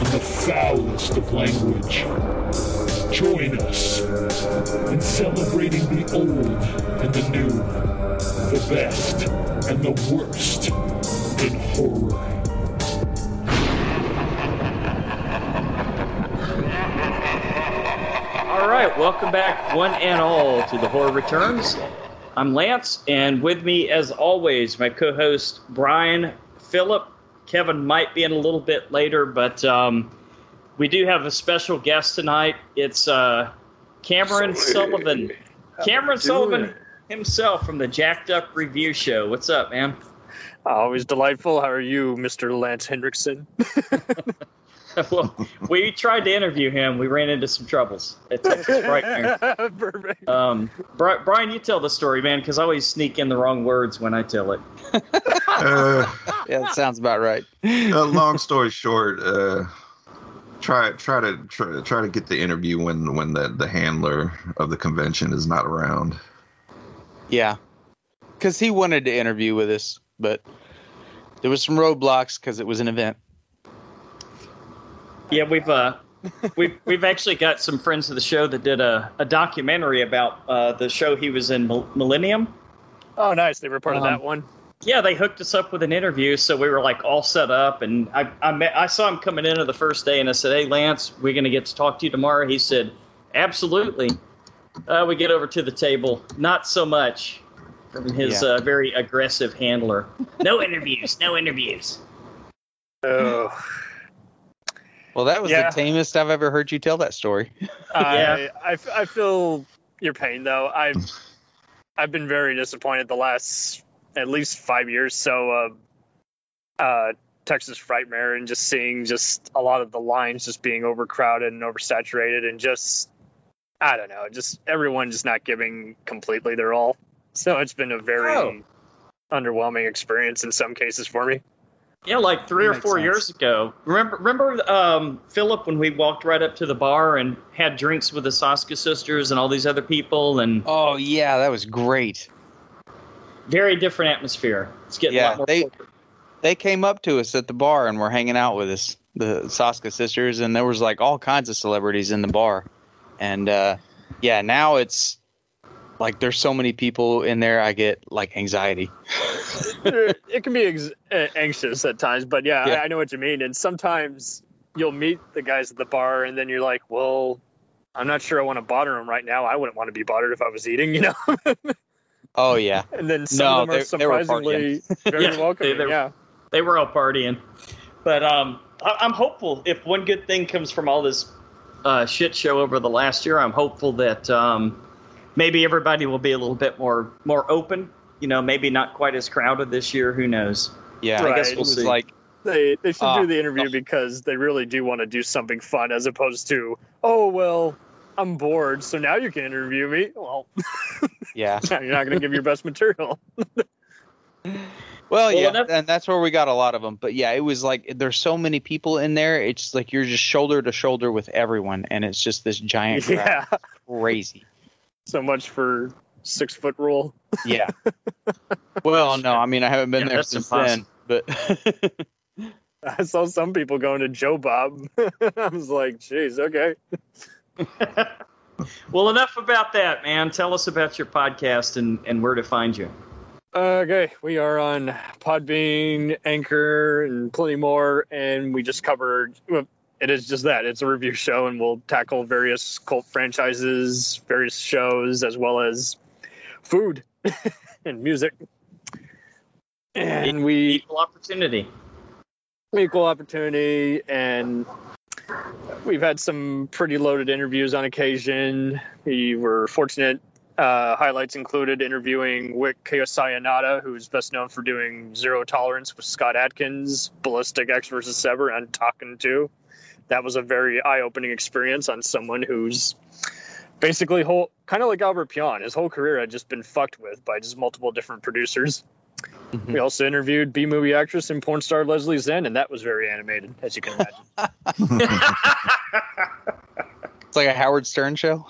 and the foulest of language. Join us in celebrating the old and the new, the best and the worst in horror. All right, welcome back, one and all, to the Horror Returns. I'm Lance, and with me, as always, my co-host Brian, Philip. Kevin might be in a little bit later, but um, we do have a special guest tonight. It's uh, Cameron Sullivan. Cameron Sullivan himself from the Jacked Up Review Show. What's up, man? Always delightful. How are you, Mr. Lance Henriksen? well, we tried to interview him. We ran into some troubles at Texas Frightmare. Perfect. Um, Brian, you tell the story, man, because I always sneak in the wrong words when I tell it. Uh, Yeah, that sounds about right. uh, long story short, uh, try try to try, try to get the interview when when the the handler of the convention is not around. Yeah, because he wanted to interview with us, but there was some roadblocks because it was an event. Yeah, we've uh, we've we've actually got some friends of the show that did a, a documentary about uh, the show he was in, Millennium. Oh, nice. They were part of Um, that one. Yeah, they hooked us up with an interview, so we were like all set up. And I I, met, I saw him coming into the first day, and I said, "Hey, Lance, we're gonna get to talk to you tomorrow." He said, "Absolutely." Uh, we get over to the table, not so much from his Yeah. uh, very aggressive handler. No interviews, no interviews. Oh, Well, that was Yeah. the tamest I've ever heard you tell that story. I, I, I feel your pain though. I've I've been very disappointed the last at least five years. So, uh, uh, Texas Frightmare and just seeing just a lot of the lines just being overcrowded and oversaturated and just I don't know, just everyone just not giving completely their all. So it's been a very Oh. underwhelming experience in some cases for me. Yeah, like three or four sense. years ago. Remember, remember um, Philip when we walked right up to the bar and had drinks with the Soska sisters and all these other people, and Oh yeah, that was great. very different atmosphere. It's getting a Yeah, lot more. they-. They came up to us at the bar and were hanging out with us, the Soska sisters, and there was like all kinds of celebrities in the bar. And uh, yeah, now it's like there's so many people in there, I get like anxiety. it can be ex- uh, anxious at times, but yeah, Yeah. I, I know what you mean. And sometimes you'll meet the guys at the bar, and then you're like, well, I'm not sure I want to bother them right now. I wouldn't want to be bothered if I was eating, you know. Oh yeah, and then some No, of them are they- they surprisingly very Yeah, they- welcoming. they- yeah. They were all partying, but um, I, I'm hopeful. If one good thing comes from all this uh, shit show over the last year, I'm hopeful that um, maybe everybody will be a little bit more more open. You know, maybe not quite as crowded this year. Who knows? yeah. Right. I guess we'll was see. like They they should Ah. do the interview because they really do want to do something fun as opposed to oh well I'm bored so now you can interview me. Well, yeah. you're not going to give your best material. Well, yeah, enough- and that's where we got a lot of them. But yeah, it was like there's so many people in there. It's like you're just shoulder to shoulder with everyone, and it's just this giant crowd. Yeah. Crazy. So much for six foot rule. Yeah. well, no, I mean I haven't been Yeah, there that's since impossible. then, but I saw some people going to Joe Bob. I was like, jeez, okay. well, enough about that, man. Tell us about your podcast and, and where to find you. Uh, okay, we are on Podbean, Anchor, and plenty more, and we just covered. It is just that it's a review show, and we'll tackle various cult franchises, various shows, as well as food and music. And we Equal opportunity. equal opportunity and we've had some pretty loaded interviews on occasion we were fortunate uh, highlights included interviewing Wych Kaosayananda, who's best known for doing Zero Tolerance with Scott Adkins, Ballistic Ecks versus Sever, and Talking to. That was a very eye-opening experience on someone who's basically whole kind of like Albert Pyun. His whole career had just been fucked with by just multiple different producers. Mhm. We also interviewed B movie actress and porn star Lezley Zen, and that was very animated, as you can imagine. It's like a Howard Stern show.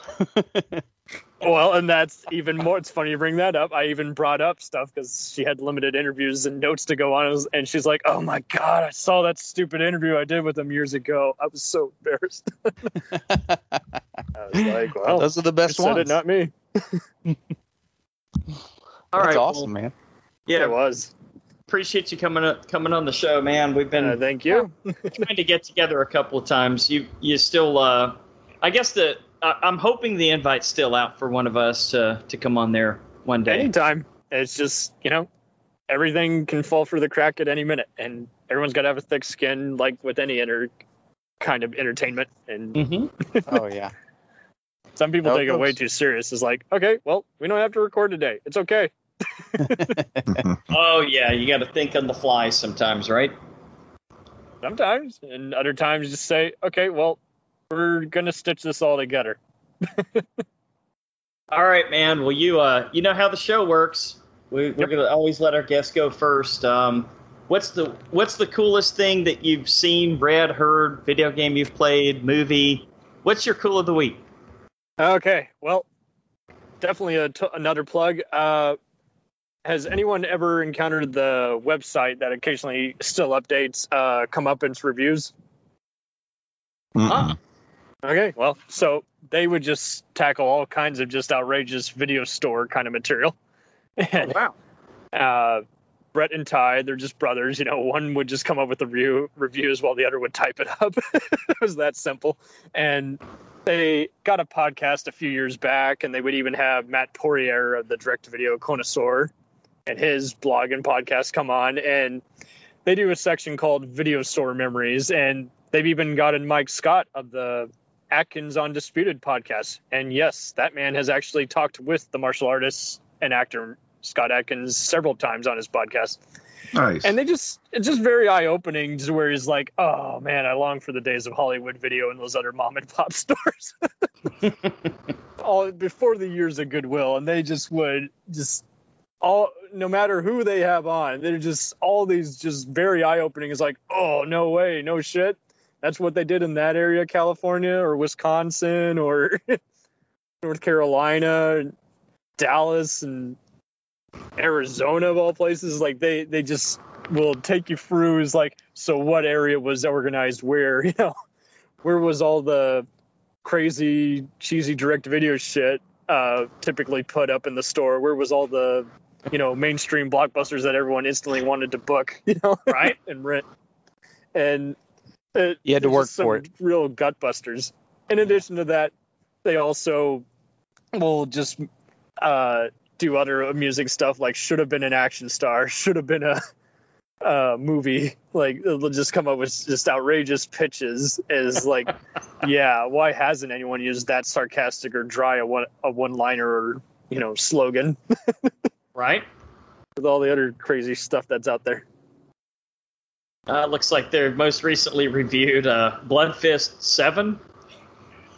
well, and that's even more. It's funny you bring that up. I even brought up stuff because she had limited interviews and notes to go on, and she's like, "Oh my god, I saw that stupid interview I did with them years ago. I was so embarrassed." I was like, "Well, Those are the you best said ones. it, not me." All That's right, awesome, well, man. yeah, It was. appreciate you coming up, coming on the show, man. We've been Uh, thank you. trying to get together a couple of times. You you still uh I guess the uh, I'm hoping the invite's still out for one of us to to come on there one day. Anytime. It's just you know, everything can fall through the crack at any minute, and everyone's got to have a thick skin, like with any inter kind of entertainment. And mm-hmm. Oh yeah. some people How take it it way too serious. It's like, okay, well, we don't have to record today. It's okay. Oh yeah, you got to think on the fly sometimes, right? Sometimes, and other times, just say, okay, well, we're gonna stitch this all together. All right, man. Well, you uh you know how the show works. We, we're Yep. gonna always let our guests go first. Um, what's the what's the coolest thing that you've seen, read, heard, video game you've played, movie? What's your cool of the week? Okay, well, definitely a t- another plug. Uh, has anyone ever encountered the website that occasionally still updates uh, come up reviews? Mm-mm. Okay, well, so they would just tackle all kinds of just outrageous video store kind of material. And wow. uh, Brett and Ty, they're just brothers. You know, one would just come up with the review reviews while the other would type it up. it was that simple. And they got a podcast a few years back, and they would even have Matt Poirier of the Direct Video Connoisseur and his blog and podcast come on, and they do a section called Video Store Memories, and they've even gotten Mike Scott of the Adkins Undisputed podcast. And yes, that man has actually talked with the martial artist and actor Scott Adkins several times on his podcast. Nice. And they just it's just very eye opening to where he's like, Oh man, I long for the days of Hollywood video and those other mom and pop stores. all before the years of goodwill and they just would just all no matter who they have on, they're just all these just very eye opening. It's like, oh no way, no shit. That's what they did in that area, California or Wisconsin or North Carolina, Dallas and Arizona of all places. Like they they just will take you through is like, so what area was organized where, you know, where was all the crazy cheesy direct video shit uh typically put up in the store? Where was all the you know mainstream blockbusters that everyone instantly wanted to book, you know, Right. and rent? And it, You had to work for it. Real gut busters. In addition to that, they also will just uh, do other music stuff like should have been an action star, should have been a uh, movie. Like they'll just come up with just outrageous pitches. Is like, yeah, why hasn't anyone used that sarcastic or dry a one a one liner or you know slogan Right. with all the other crazy stuff that's out there? Uh, looks like they're most recently reviewed uh, Blood Fist Seven.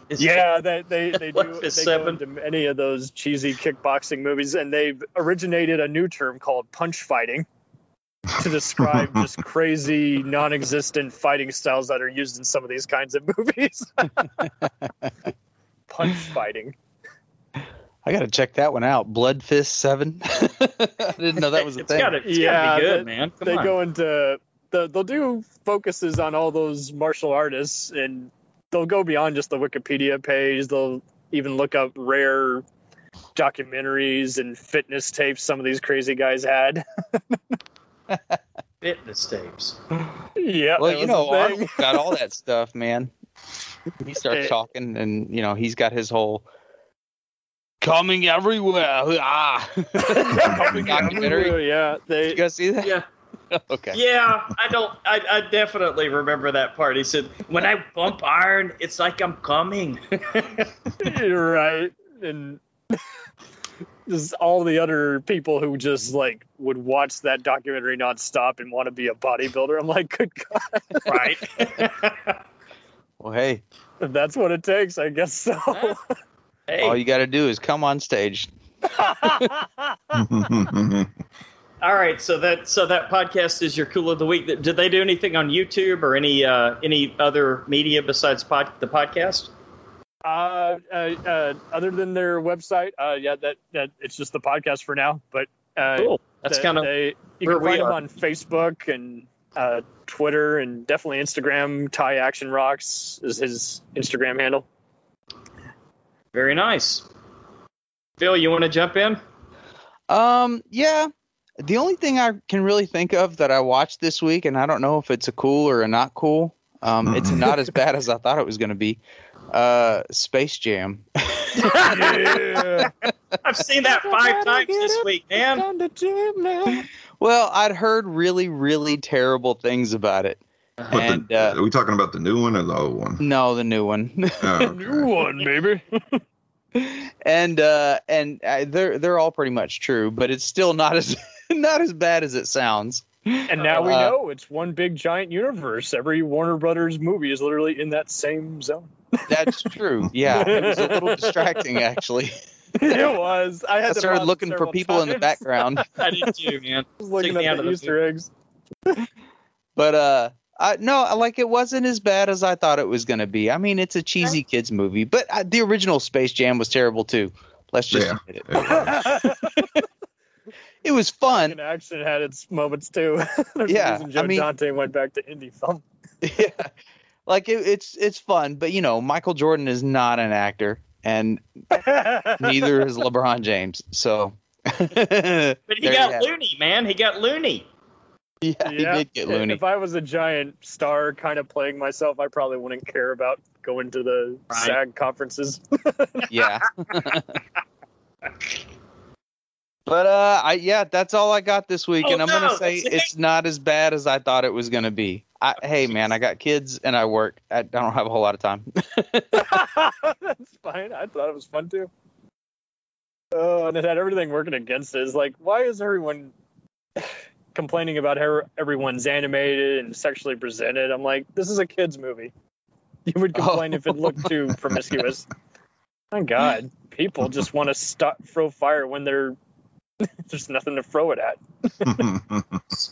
Is- Yeah, they they they do they is go into many of those cheesy kickboxing movies, and they've originated a new term called punch fighting to describe just crazy, non-existent fighting styles that are used in some of these kinds of movies. punch fighting. I gotta check that one out. Blood Fist Seven. I didn't know that was a It's thing. gotta, it's Yeah, gotta be good, that- man. Come they on. go into the, they'll do focuses on all those martial artists, and they'll go beyond just the Wikipedia page. They'll even look up rare documentaries and fitness tapes some of these crazy guys had. Fitness tapes. yeah, Well, you know, a. Arnold got all that stuff, man. He starts talking, and you know, he's got his whole coming everywhere. Ah, Coming documentary. everywhere, Yeah, they You guys see that? Yeah. okay. Yeah, I don't. I, I definitely remember that part. He said, "When I bump iron, it's like I'm coming." You're right. And just all the other people who just like would watch that documentary nonstop and want to be a bodybuilder. I'm like, good God. right. Well, hey, If that's what it takes, I guess so. Hey, all you got to do is come on stage. All right. So that so that podcast is your cool of the week. Did they do anything on YouTube or any uh, any other media besides pod, the podcast? Uh, uh, uh, other than their website, uh, yeah, that, that it's just the podcast for now. But uh, Cool. That's kind of you where can we find them on Facebook and uh, Twitter and definitely Instagram. Ty Action Rocks is his Instagram handle. very nice. Phil, you want to jump in? Um, yeah. The only thing I can really think of that I watched this week, and I don't know if it's a cool or a not cool. Um, it's Mhm. not as bad as I thought it was going to be. Uh, Space Jam. Yeah. I've seen that five times this week, man. well, I'd heard really, really terrible things about it. But And, the, uh, are we talking about the new one or the old one? No, the new one. Oh, okay. New one, baby. and uh, and uh, they're they're all pretty much true, but it's still not as not as bad as it sounds. And now we Uh, know it's one big giant universe. Every Warner Brothers movie is literally in that same zone. That's true. Yeah, it was a little distracting actually. it was. I had I started looking for several people in the background. I did too, man. I was looking Took at the the Easter eggs. But uh, I, no, like it wasn't as bad as I thought it was gonna be. I mean, it's a cheesy kids movie, but uh, the original Space Jam was terrible too. Let's just Yeah. admit it. It was fun. Fucking action had its moments too. There's Yeah, reason I mean- Dante went back to indie film. yeah, like it, it's it's fun, but you know, Michael Jordan is not an actor, and neither is LeBron James. So, but But he got loony, man. He got loony. Yeah, he did get loony. If I was a giant star kind of playing myself, I probably wouldn't care about going to the Right. SAG conferences. Yeah. But uh, I yeah, that's all I got this week, Oh, and I'm gonna say it's not as bad as I thought it was gonna be. I, hey man, I got kids and I work. I, I don't have a whole lot of time. That's fine. I thought it was fun too. Oh, and it had everything working against it. It's like, why is everyone complaining about how everyone's animated and sexually presented? I'm like, this is a kids movie. You would complain if it looked too promiscuous. My God, people just want to stop throw fire when they're there's nothing to throw it at.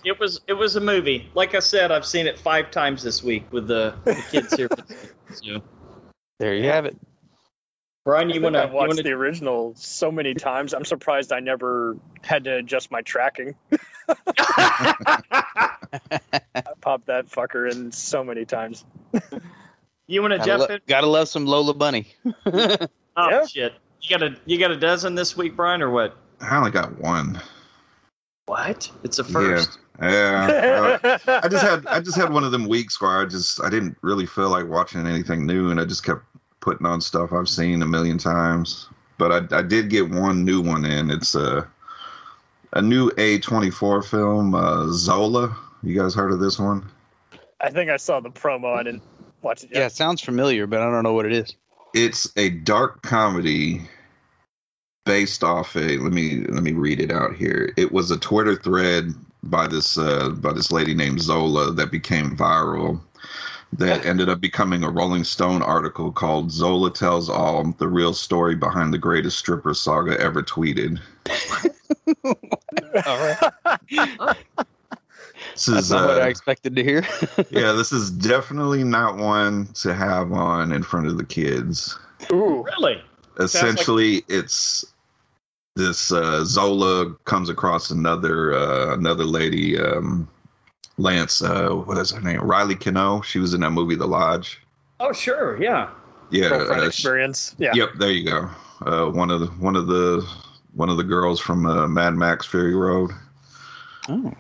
It was it was a movie. Like I said, I've seen it five times this week with the, the kids here. So, There you have it. Brian, you want to? I've watched the original so many times. I'm surprised I never had to adjust my tracking. I popped that fucker in so many times. You want to Gotta, jump lo- in? gotta love some Lola Bunny. Oh Yeah. shit! You got a you got a dozen this week, Brian, or what? I only got one. What? It's a first. Yeah. uh, I just had I just had one of them weeks where I just I didn't really feel like watching anything new, and I just kept putting on stuff I've seen a million times. But I, I did get one new one in. It's a a new A24 film, uh, Zola. You guys heard of this one? I think I saw the promo. I didn't watch it Yeah, it sounds familiar, but I don't know what it is. It's a dark comedy based off a let me let me read it out here. It was a Twitter thread by this uh, by this lady named Zola that became viral. That ended up becoming a Rolling Stone article called "Zola Tells All: The Real Story Behind the Greatest Stripper Saga Ever Tweeted." This That's is not what I uh, expected to hear. yeah, this is definitely not one to have on in front of the kids. Ooh. Really? essentially it's this uh, Zola comes across another uh, another lady, um, Lance. Uh, what is her name? Riley Keough. She was in that movie, The Lodge. Oh sure, yeah. Yeah. Girlfriend uh, she- experience. Yeah. Yep. There you go. Uh, one of the one of the one of the girls from uh, Mad Max Fury Road. oh.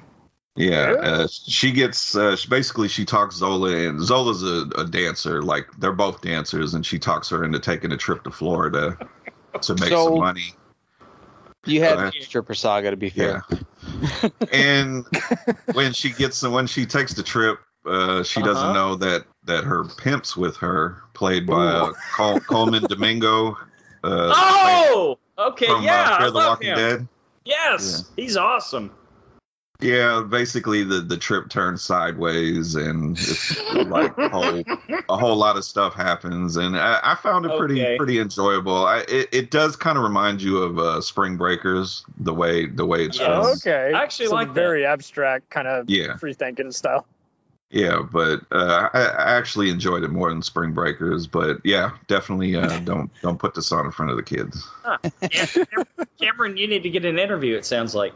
Yeah, Yeah. uh, she gets uh, she, basically she talks Zola and Zola's a, a dancer. Like they're both dancers, and she talks her into taking a trip to Florida to make So- some money. You had Go the ahead. stripper saga to be fair. Yeah. and when she gets when she takes the trip, uh, she Uh-huh. doesn't know that that her pimp's with her, played by uh, Col- Colman Domingo. Uh, Oh, okay, from yeah. uh, I Fear the love Walking him. Dead. Yes, he's awesome. Yeah, basically the the trip turns sideways, and it's like a whole a whole lot of stuff happens, and I, I found it pretty Okay. pretty enjoyable. I, it it does kind of remind you of uh, Spring Breakers, the way the way it's Yes. filmed. Oh, okay. I actually Some like that. very abstract kind of Yeah. free thinking style. Yeah, but uh, I, I actually enjoyed it more than Spring Breakers. But yeah, definitely uh, don't don't put this on in front of the kids. Cameron, Cameron, you need to get an interview. It sounds like.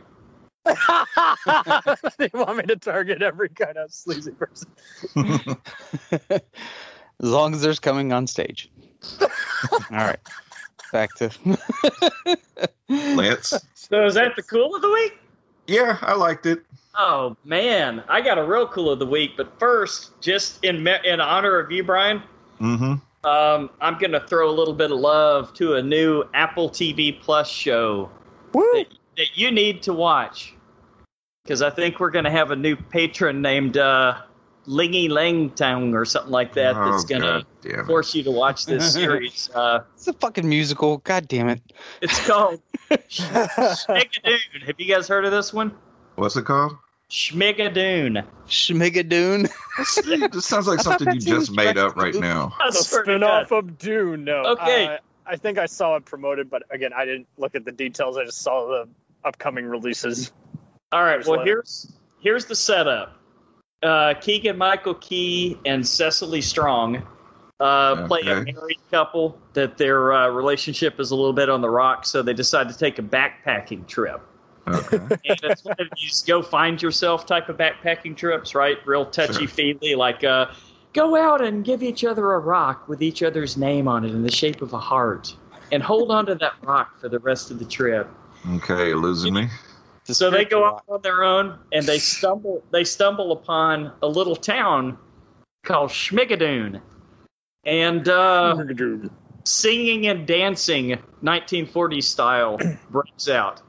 they want me to target every kind of sleazy person. as long as there's coming on stage. All right. Back to Lance, So is that the cool of the week? yeah, I liked it. Oh man, I got a real cool of the week. But first, just in me- in honor of you, Brian, Mm-hmm. um, I'm gonna throw a little bit of love to a new Apple TV Plus show Woo! that, that you need to watch because I think we're gonna have a new patron named uh, Lingy Langtang or something like that that's oh, gonna God damn it. force you to watch this series. Uh, it's a fucking musical. God damn it. it's called Schmigadoon. Have you guys heard of this one? What's it called? Schmigadoon. Schmigadoon. This sounds like something you that's who was just made up right now. I the spin-off of Dune. No. Okay. Uh, I think I saw it promoted, but again, I didn't look at the details. I just saw the upcoming releases. All right. Just Well, let here's here's the setup. Uh, Keegan Michael Key and Cecily Strong uh, play a married couple that their uh, relationship is a little bit on the rocks, so they decide to take a backpacking trip. Okay. And it's one of these go find yourself type of backpacking trips, right? Real touchy feely, like uh, go out and give each other a rock with each other's name on it in the shape of a heart, and hold on to that rock for the rest of the trip. Okay, you're losing me. It's a So they go rock. out on their own and they stumble they stumble upon a little town called Schmigadoon. And uh, singing and dancing 1940s style breaks out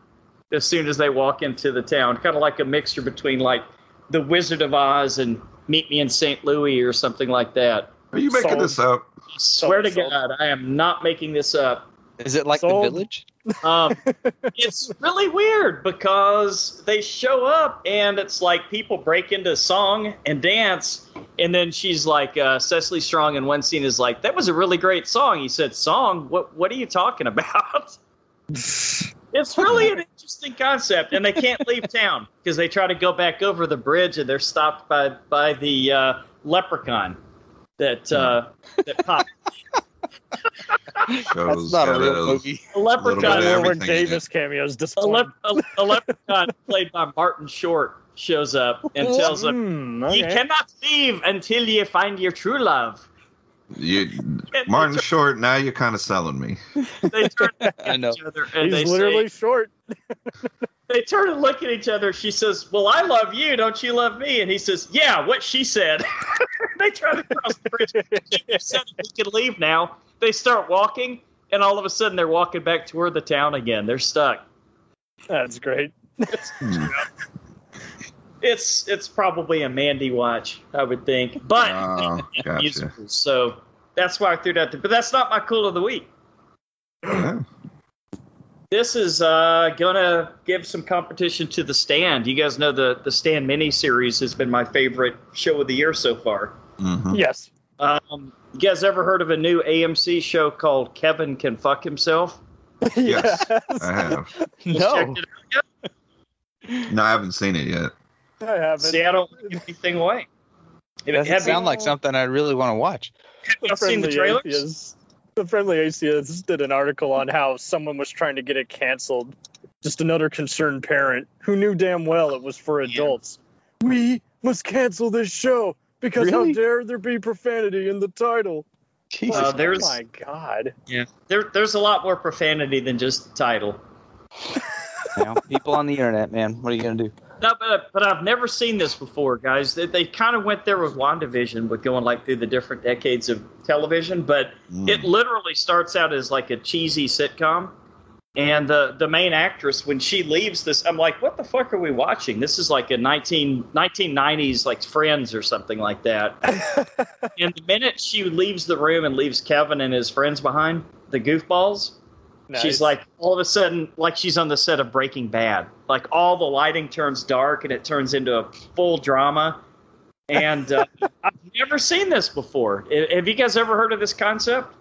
as soon as they walk into the town. Kind of like a mixture between like The Wizard of Oz and Meet Me in St. Louis or something like that. Are you making Sold. this up? I swear to Sold. God, I am not making this up. Is it like Sold. the village? Um, it's really weird because they show up and it's like people break into song and dance, and then she's like, uh, Cecily Strong in one scene is like, "That was a really great song." He said, "Song? What? What are you talking about?" it's really an interesting concept, and they can't leave town because they try to go back over the bridge and they're stopped by by the uh, leprechaun that uh, that popped. Shows That's not a real movie. A little bit leprechaun of Warwick Davis cameos a, disappointing. lep- a, a leprechaun played by Martin Short shows up and tells him, Hmm, "You cannot leave until you find your true love." You, And Martin Short. Now you're kind of selling me. They turn to I know. each other and He's they literally say, short. they turn and look at each other. She says, "Well, I love you. Don't you love me?" And he says, "Yeah, what she said." they try to cross the bridge. She said we can leave now. They start walking, and all of a sudden they're walking back toward the town again. They're stuck. That's great. Hmm. It's it's probably a Mandy watch, I would think, but. Oh, gotcha. musicals. So that's why I threw that there. But that's not my cool of the week. Yeah. This is uh, gonna give some competition to the Stand. You guys know the the Stand mini series has been my favorite show of the year so far. Mhm. Yes. Um, you guys ever heard of a new AMC show called Kevin Can Fuck Himself? Yes, I have. No. Checked it out yet? No, I haven't seen it yet. I haven't. See, I don't give anything away. It doesn't Have you- like something I really want to watch. have you seen the trailers? Atheist, the friendly atheist did an article on how someone was trying to get it canceled. Just another concerned parent who knew damn well it was for adults. We must cancel this show because Really? how dare there be profanity in the title? Jesus. Uh, there's- oh my god. Yeah, there, there's a lot more profanity than just the title. You know, people on the internet, man. What are you gonna do? No, but but I've never seen this before, guys. They, they kind of went there with WandaVision, with going like through the different decades of television. But Mm. it literally starts out as like a cheesy sitcom, and the the main actress when she leaves this, I'm like, what the fuck are we watching? This is like a 19 1990s like Friends or something like that. and the minute she leaves the room and leaves Kevin and his friends behind, the goofballs, She's like all of a sudden, like she's on the set of Breaking Bad. Like all the lighting turns dark and it turns into a full drama. And uh, I've never seen this before. I- Have you guys ever heard of this concept?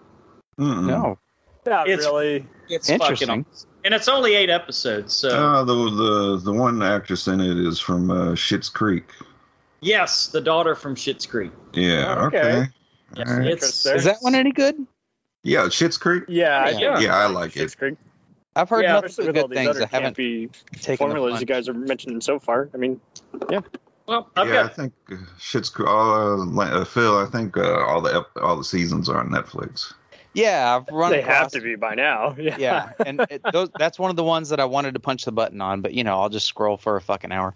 Mm-mm. No. Not it's- really. It's Interesting. fucking awesome. And it's only eight episodes, so Uh, the the the one actress in it is from uh, Schitt's Creek. yes, the daughter from Schitt's Creek. Yeah. Oh, okay. Okay. Yes, All right. it's, Is that one any good? Yeah, Schitt's Creek. Yeah, I Yeah. Yeah, I like Schitt's it. Creek. I've heard Yeah, nothing Especially but good things. other I haven't campy taken the formulas you guys are mentioning so far. I mean, yeah. well, I've yeah, I think uh, Schitt's Creek. Uh, Phil, I think uh, all the ep- all the seasons are on Netflix. Yeah, I've run. they have across- to be by now. Yeah. Yeah, and it, those, that's one of the ones that I wanted to punch the button on, but you know, I'll just scroll for a fucking hour.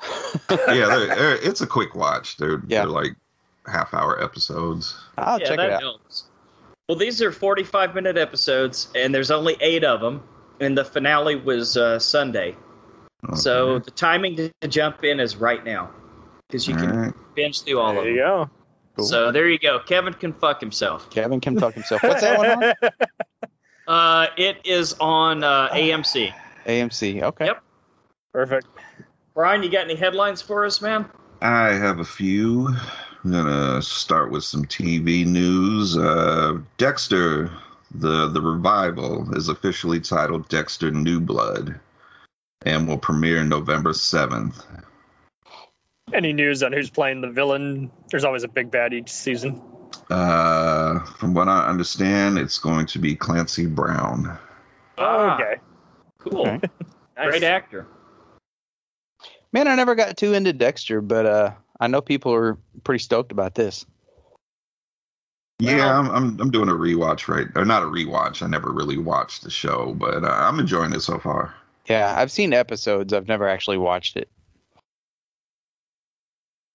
Yeah, they're, they're, it's a quick watch. They're Yeah. they're like half hour episodes. I'll yeah, check that it out. helps. Well, these are 45 minute episodes, and there's only eight of them, and the finale was uh, Sunday. So the timing to jump in is right now, because you can All right. binge through all There of you them. go. Cool. So there you go. Kevin can fuck himself. Kevin can fuck himself. What's that one on? Uh, it is on uh, AMC. AMC. Okay. Yep. Perfect. Brian, you got any headlines for us, man? I have a few. I'm gonna start with some TV news. Uh, Dexter, the the revival, is officially titled Dexter New Blood, and will premiere November seventh. Any news on who's playing the villain? There's always a big bad each season. Uh, from what I understand, it's going to be Clancy Brown. Ah, okay. Cool. Okay. Nice. Great actor. Man, I never got too into Dexter, but uh, I know people are pretty stoked about this. Yeah, I'm, I'm I'm doing a rewatch right, or not a rewatch. I never really watched the show, but uh, I'm enjoying it so far. Yeah, I've seen episodes. I've never actually watched it.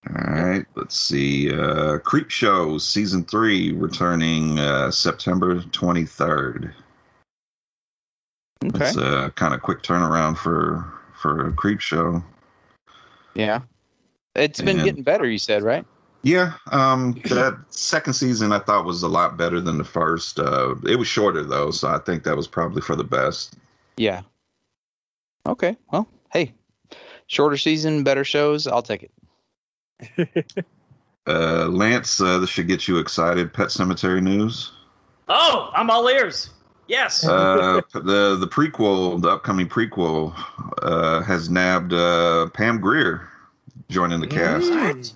All right, let's see. Uh, Creep Show season three returning uh, September 23rd. Okay. It's a kind of quick turnaround for for a Creep Show. Yeah. It's been And- getting better, you said, right? Yeah, um, that second season I thought was a lot better than the first. Uh, it was shorter though, so I think that was probably for the best. Yeah. Okay. Well, hey, shorter season, better shows. I'll take it. Uh, Lance, uh, this should get you excited. Pet Sematary news. Oh, I'm all ears. Yes. Uh, the the prequel, the upcoming prequel, uh, has nabbed uh, Pam Grier joining the cast.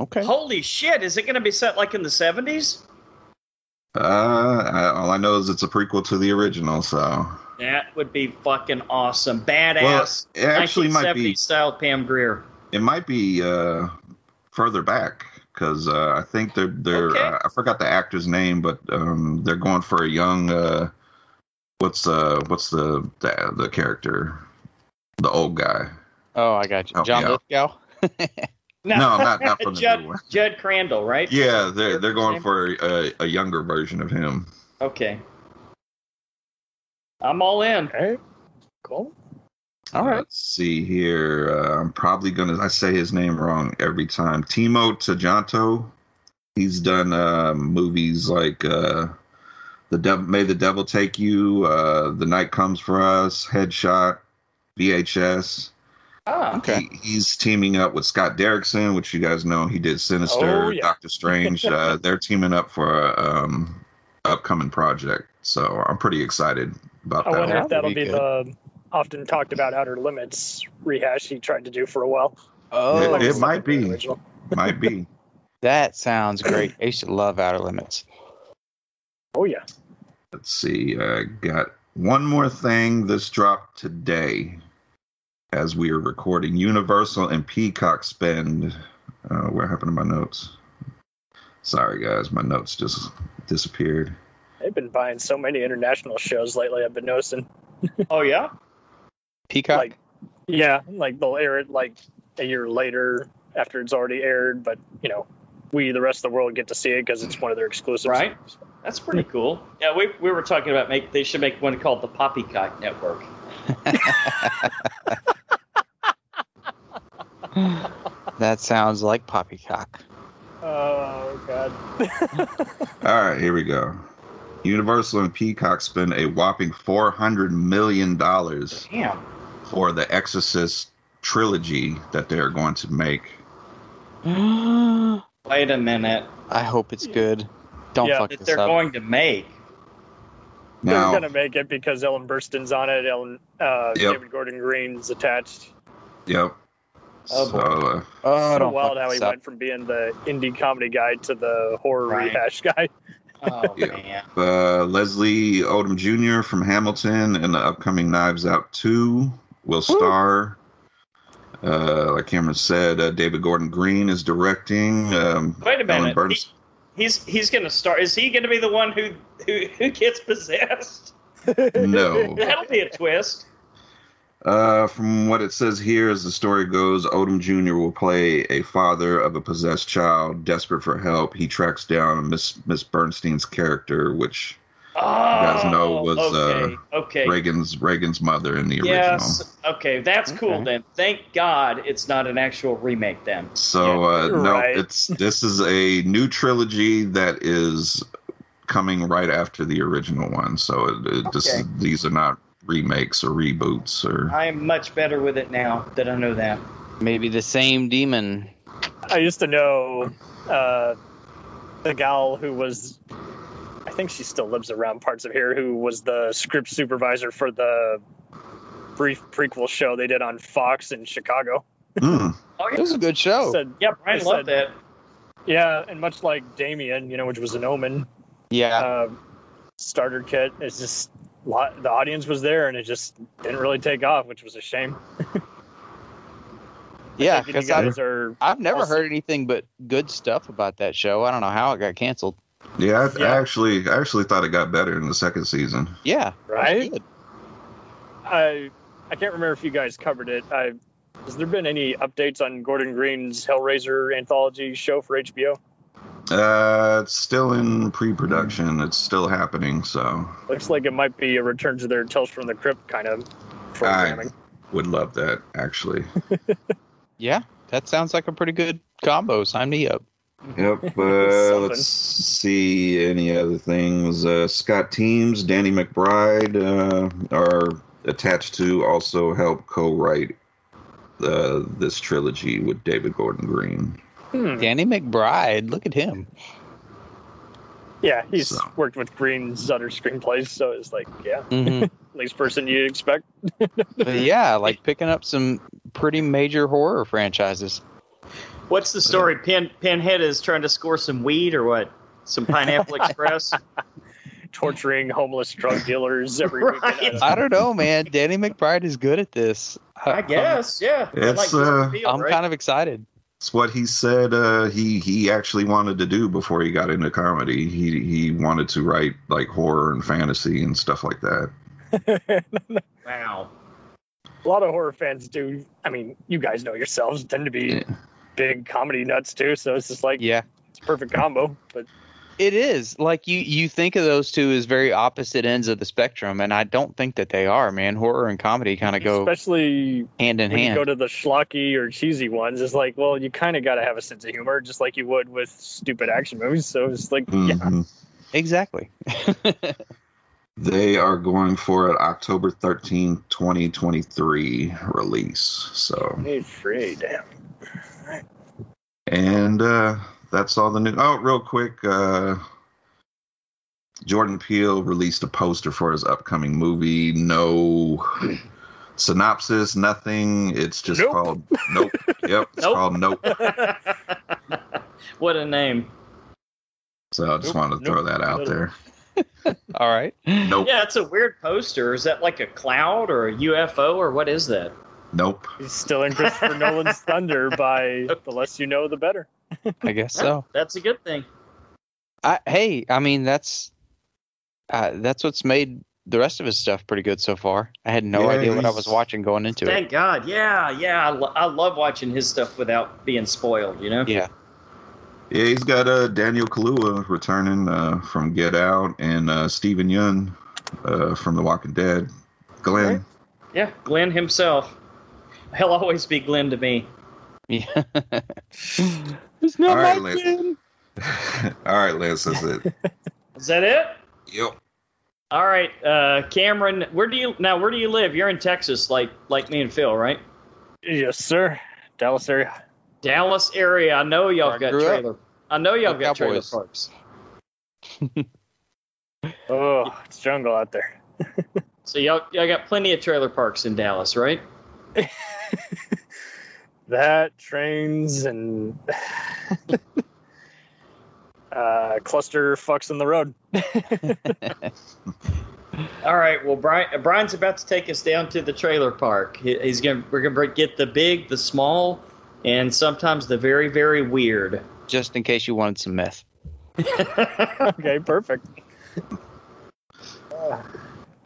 Okay. Holy shit! Is it going to be set like in the 70s? Uh, I, all I know is it's a prequel to the original, so That would be fucking awesome. well, Badass. it actually might be style Pam Grier. it might be uh, further back because uh, I think they're they're Okay. uh, I forgot the actor's name, but um, they're going for a young uh, what's uh what's the the, the character, the old guy. Oh, I got you. Help John me. Lithgow. No, not not from the Judd, new one. Judd Crandall, right? Yeah, they're they're going for a, a younger version of him. Okay. I'm all in. Okay. Cool. All right. Let's see here. Uh, I'm probably gonna I say his name wrong every time. Timo Tjahjanto. He's done uh, movies like uh, the Dev- May the Devil Take You, uh, The Night Comes for Us, Headshot, VHS. Ah, Okay. He, he's teaming up with Scott Derrickson, which you guys know he did Sinister, Oh, yeah. Doctor Strange. uh, they're teaming up for a um, upcoming project, so I'm pretty excited about I that. wonder if That that'll be be the often talked about Outer Limits rehash he tried to do for a while. Oh, It- it might be. original. Might be. that sounds great. I used to love Outer Limits. Oh yeah. Let's see. I got one more thing. This dropped today as we are recording. Universal and Peacock spend. Uh, where happened to my notes? Sorry, guys. My notes just disappeared. They've been buying so many international shows lately. I've been noticing. oh yeah. Peacock. Like, yeah, like they'll air it like a year later after it's already aired, but you know, we the rest of the world get to see it because it's one of their exclusives. Right. That's pretty cool. Yeah, we, we were talking about make they should make one called the Poppycock Network. that sounds like poppycock. Oh god. All right, here we go. Universal and Peacock spend a whopping four hundred million dollars Damn. for the Exorcist trilogy that they're going to make. Wait a minute. I hope it's good. Don't Yeah, fuck That this they're up. going to make. Now, They're gonna make it because Ellen Burstyn's on it. Ellen, uh, Yep. David Gordon Green's attached. yep. Oh, so, boy. uh, oh, so don't wild how he up. went from being the indie comedy guy to the horror Right. rehash guy. Oh Yeah. man. uh, Leslie Odom Jr. from Hamilton and the upcoming Knives Out 2 will star. Uh, like Cameron said, uh, David Gordon Green is directing. Um, Wait a minute. Burns- He, he's he's going to start. Is he going to be the one who who, who gets possessed? no. That'll be a twist. Uh, from what it says here, as the story goes, Odom Jr. will play a father of a possessed child, desperate for help. He tracks down Miss Miss Bernstein's character, which guys know was, okay. uh, okay. Regan's Regan's mother in the original. Yes. original. Okay, that's cool Okay. then. Thank God it's not an actual remake then. So uh, no, Right. it's this is a new trilogy that is coming right after the original one. So it, it, Okay. is, these are not remakes or reboots or. I am much better with it now that I know that. Maybe the same demon. I used to know uh, the gal who was, I think she still lives around parts of here, who was the script supervisor for the brief prequel show they did on Fox in Chicago. Mm, Oh It was a good show. Said, Yeah, Brian I loved said- that. yeah, and much like Damien, you know, which was an omen yeah. uh, starter kit, it's just lot, the audience was there and it just didn't really take off, which was a shame. yeah, because I've, I've never also- heard anything but good stuff about that show. I don't know how it got canceled. Yeah, I, Yeah. I actually I actually thought it got better in the second season. Yeah. right. Good. I I can't remember if you guys covered it. I, has there been any updates on Gordon Green's Hellraiser anthology show for HBO? Uh, it's still in pre-production. It's still happening. So Looks like it might be a return to their Tales from the Crypt kind of programming. I would love that actually. Yeah. That sounds like a pretty good combo. Sign me up. Yep. Uh, let's see any other things. Uh, Scott Teems, Danny McBride uh, are attached to also help co-write uh, this trilogy with David Gordon Green. Hmm. Danny McBride. Look at him. Yeah, he's So. worked with Green's other screenplays, so it's like, yeah, hmm least person you'd expect. yeah, like picking up some pretty major horror franchises. What's the story? Pin Pinhead is trying to score some weed or what? Some Pineapple Express? Torturing homeless drug dealers every Right. weekend. I don't know, man. Danny McBride is good at this. I guess, yeah. It's, like uh, Peele, I'm right? kind of excited. It's what he said uh, he he actually wanted to do before he got into comedy. He he wanted to write like horror and fantasy and stuff like that. wow. a lot of horror fans do. I mean, you guys know yourselves tend to be Yeah. Big comedy nuts too. So it's just like Yeah. it's a perfect combo. But It is like you you think of those two as very opposite ends of the spectrum, and I don't think that they are. Man, horror and comedy kind of go especially hand in when you go to the schlocky or cheesy ones, it's like, well, you kind of got to have a sense of humor, just like you would with stupid action movies. So it's like, yeah, Mhm. Exactly. They are going for an October 13, 2023 release. So hey, free, damn. And uh, that's all the news. Oh, real quick, uh, Jordan Peele released a poster for his upcoming movie. No synopsis, nothing. It's just Nope. called Nope. Yep, it's Nope. called Nope. what a name. So I just Nope, wanted to throw that out there. All right. Nope. Yeah, it's a weird poster. Is that like a cloud or a UFO or what is that? Nope. He's still in Christopher Nolan's thunder by the less you know, the better. I guess so. That's a good thing. I, hey, I mean that's uh, that's what's made the rest of his stuff pretty good so far. I had no Yeah, idea what I was watching going into it. Thank God. Yeah, yeah. I, lo- I love watching his stuff without being spoiled, you know? Yeah. Yeah, he's got uh, Daniel Kaluuya returning uh, from Get Out and uh, Steven Yeun uh, from The Walking Dead. Glenn. Yeah, Glenn himself. He'll always be Glenn to me. Yeah. it's not All right, my Liz. Glenn. All right, Liz, that's it. Is that it? Yep. All right, uh, Cameron, where do you now? Where do you live? You're in Texas, like like me and Phil, right? Yes, sir. Dallas area. Dallas area. I know y'all I got grew up. trailer. I know y'all Go got trailer parks. Oh, it's jungle out there. So y'all y'all got plenty of trailer parks in Dallas, right? That trains and uh, cluster fucks in the road. All right. Well, Brian Brian's about to take us down to the trailer park. He- He's gonna we're gonna get the big, the small, and sometimes the very very weird. Just in case you wanted some meth. okay, perfect.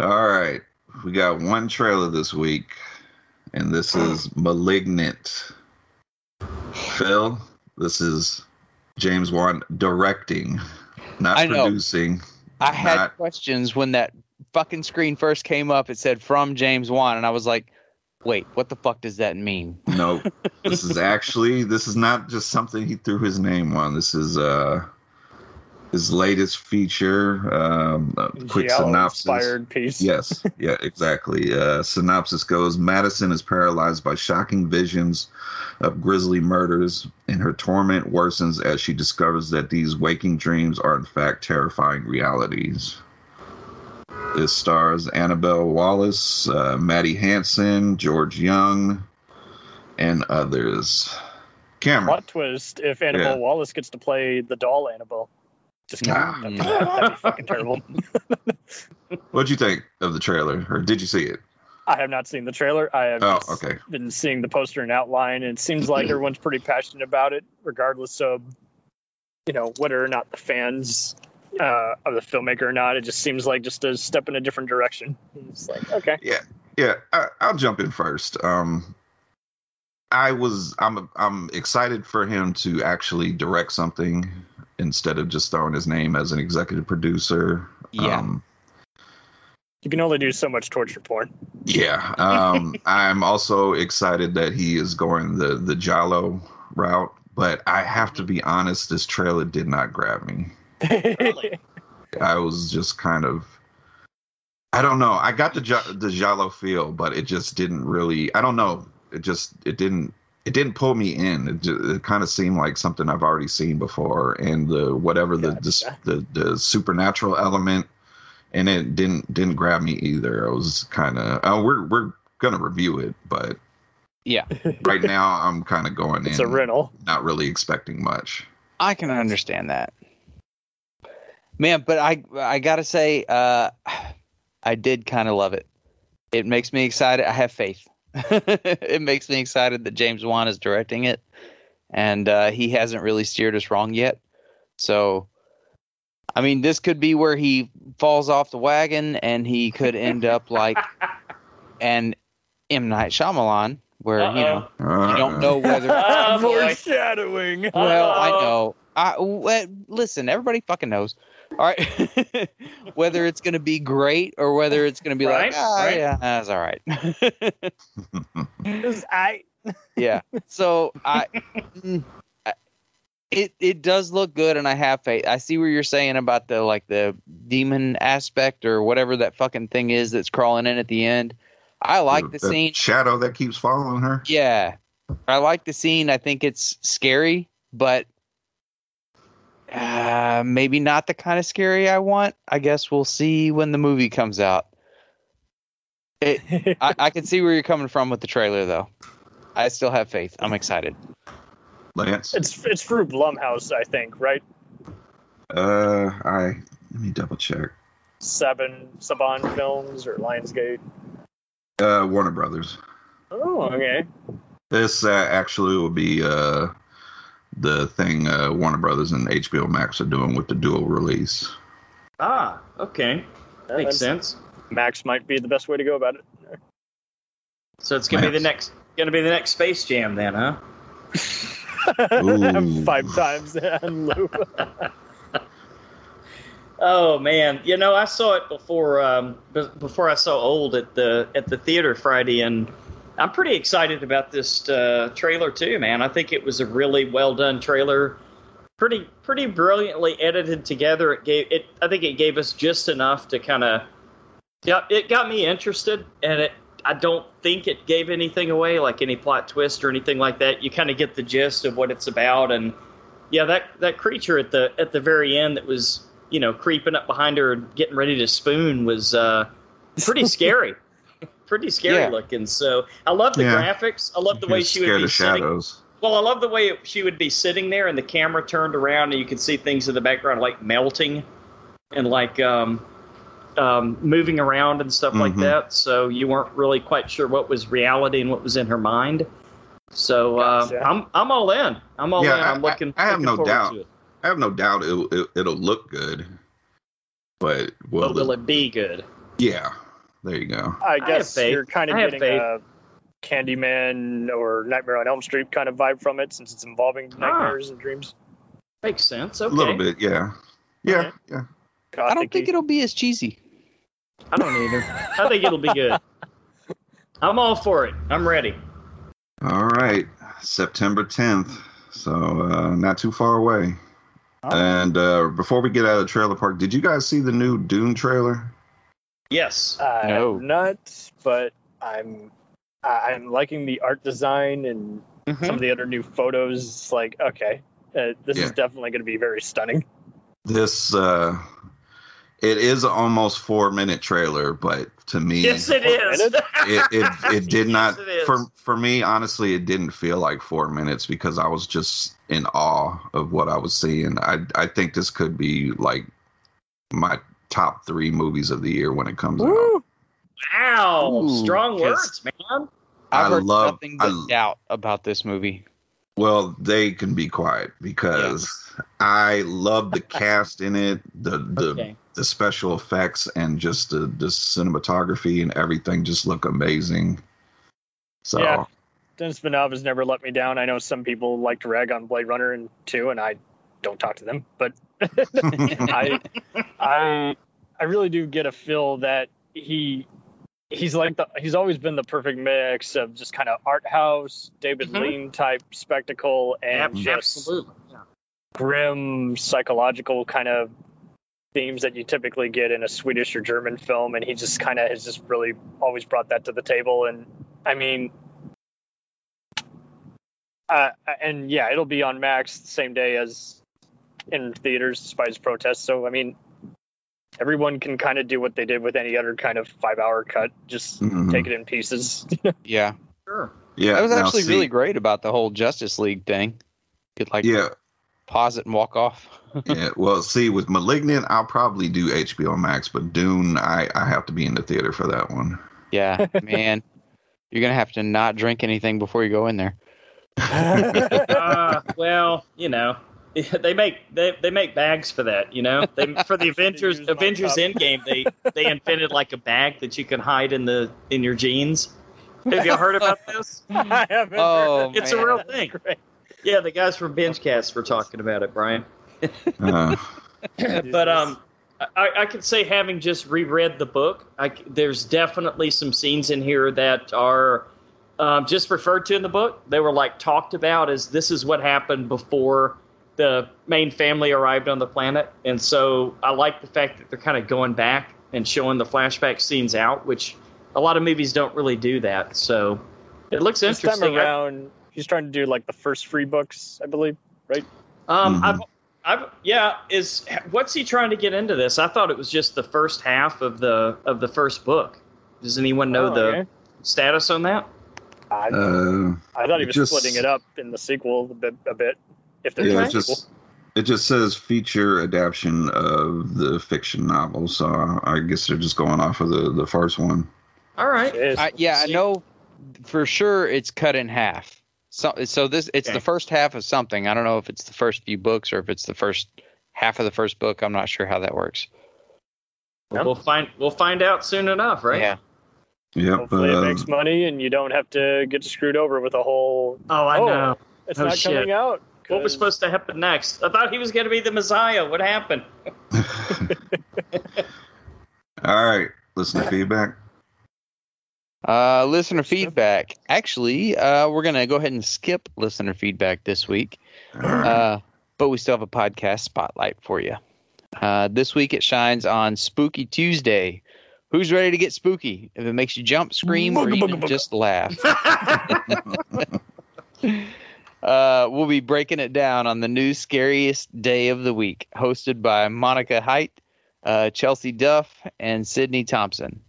All right. We got one trailer this week, and this is Malignant. Phil, this is James Wan directing, not I producing. I had Not- questions when that fucking screen first came up. It said from James Wan, and I was like, wait, what the fuck does that mean? No, this is actually this is not just something he threw his name on. This is uh his latest feature. Um, a quick Giallo synopsis. inspired piece. Yes, yeah, exactly. Uh, synopsis goes Madison is paralyzed by shocking visions of grisly murders, and her torment worsens as she discovers that these waking dreams are, in fact, terrifying realities. This stars Annabelle Wallis, uh, Maddie Hasson, George Young, and others. Cameron. Plot twist if Annabelle Yeah. Wallis gets to play the doll Annabelle. Just kidding. Ah. That'd, that'd be fucking terrible. What'd you think of the trailer, or did you see it? I have not seen the trailer. I have Oh, okay. been seeing the poster and outline, and it seems like everyone's pretty passionate about it, regardless of you know whether or not the fans uh, of the filmmaker or not. It just seems like just a step in a different direction. It's like okay, Yeah, I, I'll jump in first. Um, I was I'm I'm excited for him to actually direct something instead of just throwing his name as an executive producer. Yeah. Um, you can only do so much torture porn. yeah. Um, I'm also excited that he is going the the Giallo route, but I have to be honest, this trailer did not grab me. Really? I was just kind of I don't know. I got the Ja- the Giallo feel, but it just didn't really. I don't know. It just it didn't it didn't pull me in. It, just, it kind of seemed like something I've already seen before, and the whatever the dis- Gotcha. the the supernatural element, and it didn't didn't grab me either. I was kind of oh we're we're gonna review it, but Yeah. right now I'm kind of going It's in a rental. not really expecting much. I can understand that. Man, but I I gotta say, uh, I did kind of love it. It makes me excited. I have faith. it makes me excited that James Wan is directing it, and uh, he hasn't really steered us wrong yet. So, I mean, this could be where he falls off the wagon, and he could end up like an M Night Shyamalan, where you know you don't know whether. Oh. Foreshadowing. Well, I Uh-oh. know. I w- listen. Everybody fucking knows. All right, whether it's going to be great or whether it's going to be Right, like, ah, right. yeah, that's all right. I. yeah. So I, mm, I- it it does look good, and I have faith. I see what you're saying about the like the demon aspect or whatever that fucking thing is that's crawling in at the end. I like the That scene. shadow that keeps following her. Yeah. I like the scene. I think it's scary, but uh, maybe not the kind of scary I want. I guess we'll see when the movie comes out. It, I, I can see where you're coming from with the trailer, though. I still have faith. I'm excited. Lance. It's it's through Blumhouse, I think, right? Uh, I let me double check. Seven Saban Films or Lionsgate. Uh, Warner Brothers. Oh, okay. This uh, actually will be uh the thing uh, Warner Brothers and HBO Max are doing with the dual release. Ah, okay. Yeah, Makes sense. Max might be the best way to go about it. So it's gonna be the next gonna be the next Space Jam then, huh? Five times and loop. Oh man, you know I saw it before um, be- before I saw Old at the at the theater Friday, and I'm pretty excited about this uh, trailer too, man. I think it was a really well done trailer pretty pretty brilliantly edited together. It gave it. I think it gave us just enough to kind of. Yeah, it got me interested, and it. I don't think it gave anything away, like any plot twist or anything like that. You kind of get the gist of what it's about, and yeah, that that creature at the at the very end that was you know creeping up behind her and getting ready to spoon was uh, pretty scary. Pretty scary Yeah. looking. So I love the Yeah. graphics. I love the way she would be of sitting. shadows. Well, I love the way she would be sitting there and the camera turned around and you could see things in the background like melting and like um, um, moving around and stuff like Mhm. that. So you weren't really quite sure what was reality and what was in her mind. So uh, Gotcha. I'm I'm all in. I'm all Yeah, in. I'm I- I- looking. I have looking no forward doubt. I have no doubt it'll, it, it'll look good, but will, But will the- it be good? yeah, there you go. I guess faith. you're kind of I getting faith. a Candyman or Nightmare on Elm Street kind of vibe from it, since it's involving Ah. nightmares and dreams. Makes sense. Okay. A little bit, yeah, yeah, Okay. yeah. I don't think it'll be as cheesy. I don't either. I think it'll be good. I'm all for it. I'm ready. All right, September 10th, so uh, not too far away. And uh, before we get out of the trailer park, did you guys see the new Dune trailer? Yes. I No. have not, but I'm I- I'm liking the art design and Mhm. some of the other new photos. It's like okay, uh, this Yeah. is definitely going to be very stunning. This uh, it is almost four minute trailer, but to me, Yes, it is. it, it, it did not Yes, it is. for for me honestly it didn't feel like four minutes because i was just in awe of what i was seeing i i think this could be like my top three movies of the year when it comes out Wow, Ooh, strong 'cause- words, man. I've I heard love- nothing but I- doubt about this movie. well they can be quiet because i love the cast in it the the Okay. the special effects and just the the cinematography and everything just look amazing so Yeah. Denis Villeneuve has never let me down. I know some people like to rag on Blade Runner and two, and I don't talk to them, but I, I, I really do get a feel that he, he's like the, he's always been the perfect mix of just kind of art house, David Mhm. Lean type spectacle, and Ab- just Absolutely. Yeah. grim psychological kind of themes that you typically get in a Swedish or German film, and he just kind of has just really always brought that to the table. And I mean, uh, and yeah, it'll be on Max the same day as in theaters, despite his protests. So I mean, everyone can kind of do what they did with any other kind of five-hour cut, just Mhm. take it in pieces. Yeah, Sure. yeah that was actually see- really great about the whole Justice League thing. Could like yeah pause it and walk off. yeah, well, see, with *Malignant*, I'll probably do HBO Max, but *Dune*, I, I have to be in the theater for that one. Yeah, man, you're gonna have to not drink anything before you go in there. Uh, well, you know, they make they, they make bags for that. You know, they, for the Avengers Avengers. Endgame, they they invented like a bag that you can hide in the in your jeans. Have you heard about this? I haven't Oh, heard It's that. a real thing. great. Yeah, the guys from BingeCast were talking about it, Brian. Uh, but um, I, I could say having just reread the book, I c there's definitely some scenes in here that are um, just referred to in the book. They were like talked about as this is what happened before the main family arrived on the planet, and so I like the fact that they're kind of going back and showing the flashback scenes out, which a lot of movies don't really do that. So it looks This time interesting. I- around, he's trying to do like the first three books, I believe. Right? Um, Mhm. I've, I've, yeah. Is what's he trying to get into this? I thought it was just the first half of the of the first book. Does anyone know Oh, the okay. status on that? I, uh, I thought he was just- splitting it up in the sequel a bit. A bit if there's yeah, a it sequel. just it just says feature adaptation of the fiction novel, so I guess they're just going off of the the first one. All right. Jeez. I, yeah, I know for sure it's cut in half. So, so this it's Okay. the first half of something. I don't know if it's the first few books or if it's the first half of the first book. I'm not sure how that works. Well, we'll find we'll find out soon enough, right? Yeah. Yep. Hopefully uh, it makes money and you don't have to get screwed over with a whole. Oh, I Oh, know. It's Oh, not shit. coming out. What was supposed to happen next? I thought he was going to be the Messiah. What happened? All right. Listen to feedback. Uh, listener feedback. Actually, uh, we're gonna go ahead and skip listener feedback this week. All right. Uh, but we still have a podcast spotlight for you. Uh, this week it shines on Spooky Tuesday. Who's ready to get spooky? If it makes you jump, scream, or even booga, booga. just laugh. Uh, we'll be breaking it down on the new scariest day of the week, hosted by Monica Height, uh, Chelsea Duff, and Sydney Thompson.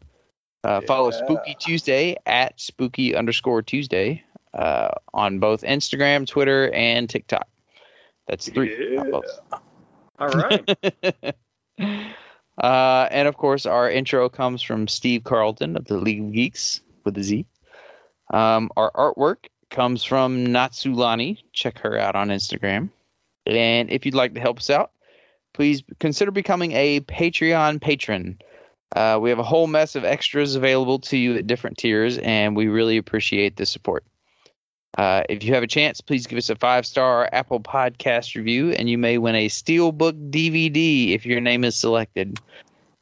Uh, Follow Spooky Tuesday at spooky underscore Tuesday uh, on both Instagram, Twitter, and TikTok. That's three. Yeah. All right. uh, and of course, our intro comes from Steve Carlton of the League of Geeks with a Z. Um, our artwork comes from Natsulani. Check her out on Instagram. And if you'd like to help us out, please consider becoming a Patreon patron. Uh, we have a whole mess of extras available to you at different tiers, and we really appreciate the support. Uh, if you have a chance, please give us a five star Apple Podcast review, and you may win a Steelbook DVD if your name is selected.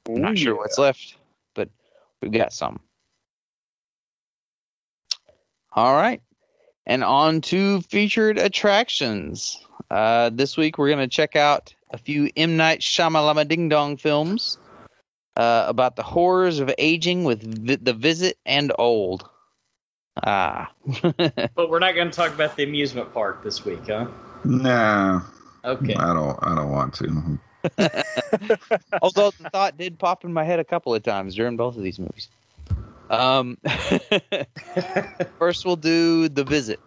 I'm not sure what's left, but we've got some. All right. And on to featured attractions. Uh, this week we're going to check out a few M. Night Shyamalama Ding Dong films uh, about the horrors of aging with vi- The Visit and Old. Ah. but we're not going to talk about the amusement park this week, huh? Nah, Okay. I don't. I don't want to. Although the thought did pop in my head a couple of times during both of these movies. Um, first, we'll do the visit.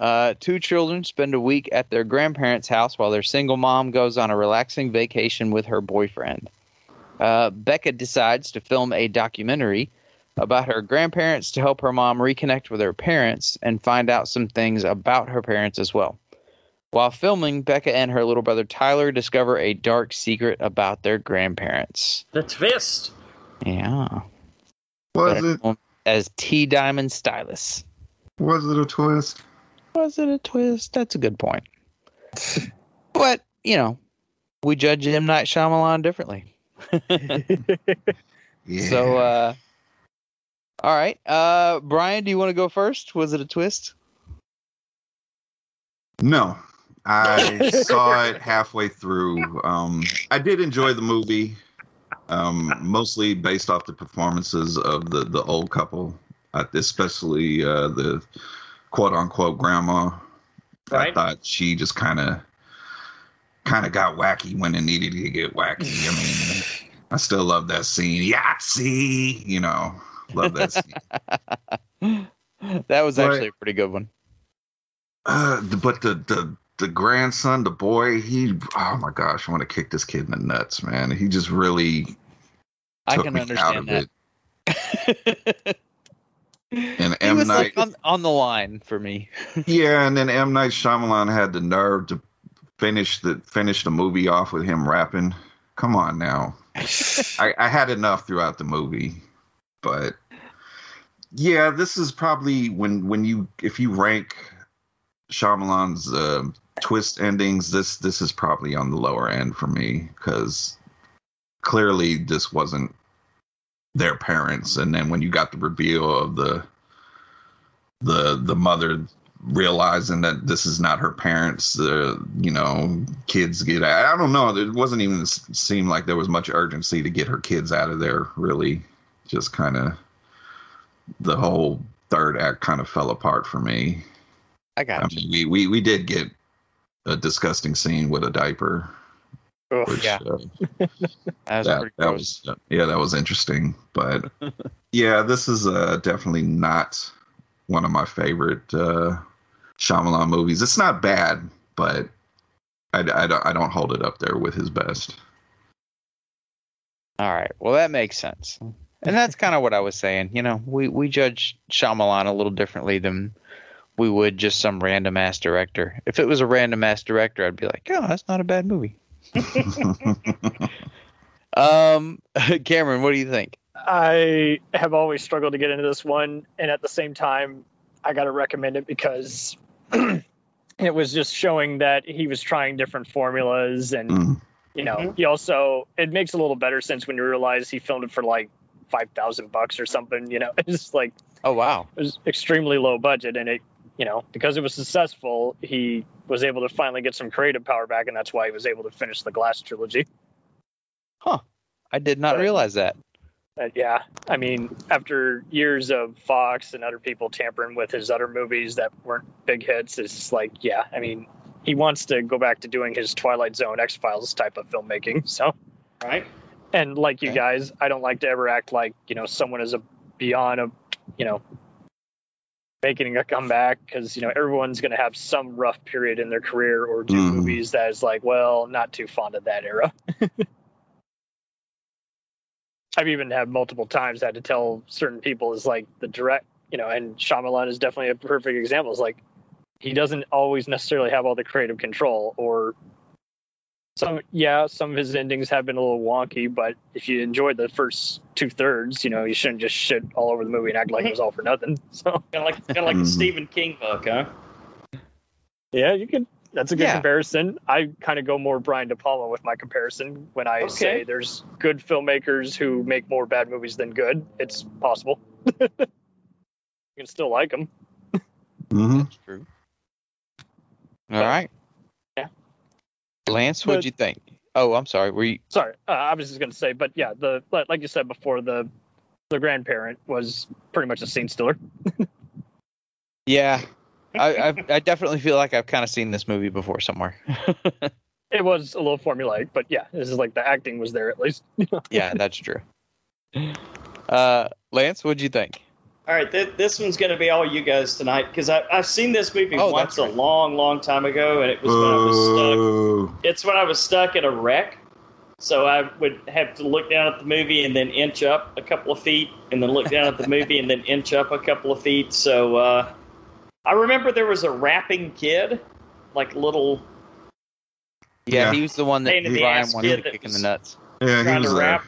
Uh, two children spend a week at their grandparents' house while their single mom goes on a relaxing vacation with her boyfriend. Uh, Becca decides to film a documentary about her grandparents to help her mom reconnect with her parents and find out some things about her parents as well. While filming, Becca and her little brother Tyler discover a dark secret about their grandparents. The twist. Yeah. Was it? As T Diamond Stylus. Was it a twist? Was it a twist? That's a good point. but, you know, we judge M. Night Shyamalan differently. Yeah. So, uh, all right. Uh, Brian, do you want to go first? Was it a twist? No, I saw it halfway through. Um, I did enjoy the movie, um, mostly based off the performances of the the old couple, uh, especially uh, the quote unquote grandma. I thought she just kind of kind of got wacky when it needed to get wacky. I mean, I still love that scene. Yahtzee, you know, love that scene. that was Right. actually a pretty good one. Uh, but the the the grandson, the boy, he oh my gosh, I want to kick this kid in the nuts, man. He just really I can understand that. And he M Night, like on, on the line for me. yeah, and then M Night Shyamalan had the nerve to finish the finish the movie off with him rapping. Come on now, I, I had enough throughout the movie, but yeah, this is probably when when you if you rank Shyamalan's uh, twist endings, this this is probably on the lower end for me because clearly this wasn't their parents, and then when you got the reveal of the the the mother realizing that this is not her parents the you know kids get out i don't know. It wasn't even seem like there was much urgency to get her kids out of there really. Just kind of the whole third act kind of fell apart for me. I i got you. mean we we, we did get a disgusting scene with a diaper Ugh. which Yeah. uh, That was that, pretty that was yeah that was interesting but yeah this is uh definitely not one of my favorite uh Shyamalan movies it's not bad but I, I, don't, I don't hold it up there with his best All right. Well, that makes sense. And that's kind of what I was saying. You know, we, we judge Shyamalan a little differently than we would just some random ass director. If it was a random ass director, I'd be like, oh, that's not a bad movie. Um, Cameron, what do you think? I have always struggled to get into this one, and at the same time, I got to recommend it because it was just showing that he was trying different formulas, and Mm. you know, Mhm. he also it makes a little better sense when you realize he filmed it for like five thousand bucks or something. You know, it's just like Oh, wow. it was extremely low budget, and it you know, because it was successful, he was able to finally get some creative power back, and that's why he was able to finish the Glass trilogy. Huh. I did not But- realize that. Uh, yeah, I mean, after years of Fox and other people tampering with his other movies that weren't big hits, it's just like, yeah, I mean, he wants to go back to doing his Twilight Zone, X Files type of filmmaking. So, Right? and like you Okay. guys, I don't like to ever act like you know someone is a beyond a, you know, making a comeback because you know everyone's going to have some rough period in their career or do Mhm. movies that is like, well, not too fond of that era. I've even had multiple times had to tell certain people is like the direct, you know, and Shyamalan is definitely a perfect example. It's like he doesn't always necessarily have all the creative control, or some, yeah, some of his endings have been a little wonky. But if you enjoyed the first two thirds, you know, you shouldn't just shit all over the movie and act like it was all for nothing. So Kind of like kind of like the Mhm. Stephen King book, huh? yeah, you can. That's a good Yeah. comparison. I kind of go more Brian De Palma with my comparison when I Okay. say there's good filmmakers who make more bad movies than good. It's possible. you can still like them. hmm That's true. All right. Lance, what'd you think? Oh, I'm sorry. Were you? Sorry, uh, I was just going to say, but yeah, the like like you said before, the the grandparent was pretty much a scene stealer. Yeah. I, I I definitely feel like I've kind of seen this movie before somewhere. It was a little formulaic, but yeah, this is like the acting was there at least. yeah, that's true. Uh, Lance, what'd you think? All right, th- this one's going to be all you guys tonight because I've seen this movie Oh, once that's a long, long time ago, and it was when I was stuck. It's when I was stuck in a wreck, so I would have to look down at the movie and then inch up a couple of feet, and then look down at the movie and then inch up a couple of feet. So uh, I remember there was a rapping kid, like little Yeah, Yeah. he was the one that Pain in the ass wanted kid to that kick in was- picking the nuts. yeah, he was to there. rap.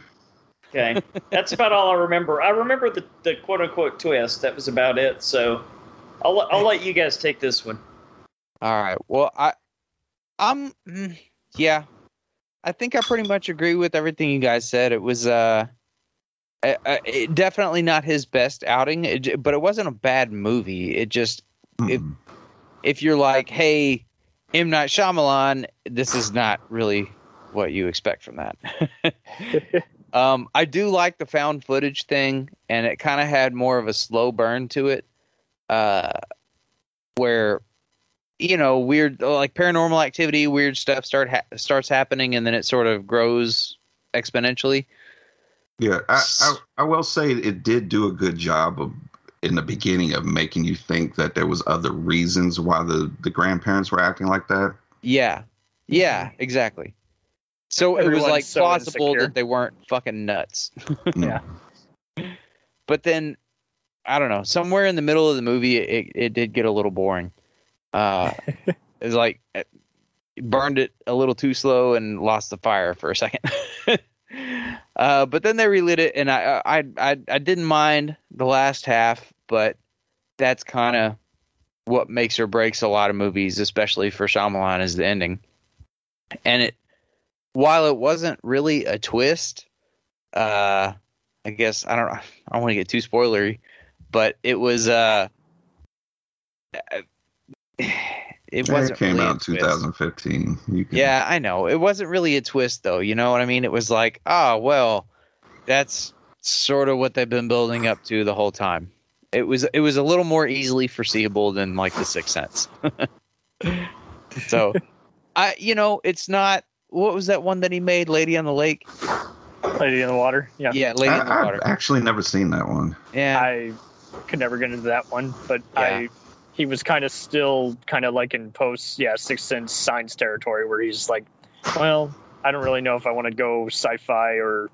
Okay, that's about all I remember. I remember the, the quote unquote twist. That was about it. So I'll let- I'll let you guys take this one. All right. Well, I, I'm, mm, yeah, I think I pretty much agree with everything you guys said. It was, uh, uh, uh, it, definitely not his best outing, it, but it wasn't a bad movie. It just, It- Mm. if you're like, hey, M Night Shyamalan, this is not really what you expect from that. um, I do like the found footage thing, and it kind of had more of a slow burn to it, uh, where you know weird like paranormal activity, weird stuff start ha- starts happening, and then it sort of grows exponentially. Yeah, I, I I will say it did do a good job of in the beginning of making you think that there was other reasons why the the grandparents were acting like that. Yeah, yeah, exactly. So it was like so plausible insecure. that they weren't fucking nuts. Mm. Yeah. But then, I don't know. Somewhere in the middle of the movie, it, it did get a little boring. Uh, it's like it burned it a little too slow and lost the fire for a second. uh, but then they relit it, and I I I, I didn't mind the last half, but that's kind of what makes or breaks a lot of movies, especially for Shyamalan, is the ending. And it, while it wasn't really a twist, uh, I guess I don't I don't want to get too spoilery, but it was uh it wasn't it came really out in 2015. You can, Yeah, I know. It wasn't really a twist though, you know what I mean? It was like, oh well, that's sort of what they've been building up to the whole time. It was it was a little more easily foreseeable than like the Sixth Sense. so I you know, it's not what was that one that he made, Lady on the Lake? Lady in the Water. Yeah. Yeah, Lady I, in the Water. I've actually never seen that one. Yeah. I could never get into that one, but Yeah. I he was kind of still kind of like in post yeah Sixth Sense Signs territory where he's like, well, I don't really know if I want to go sci-fi or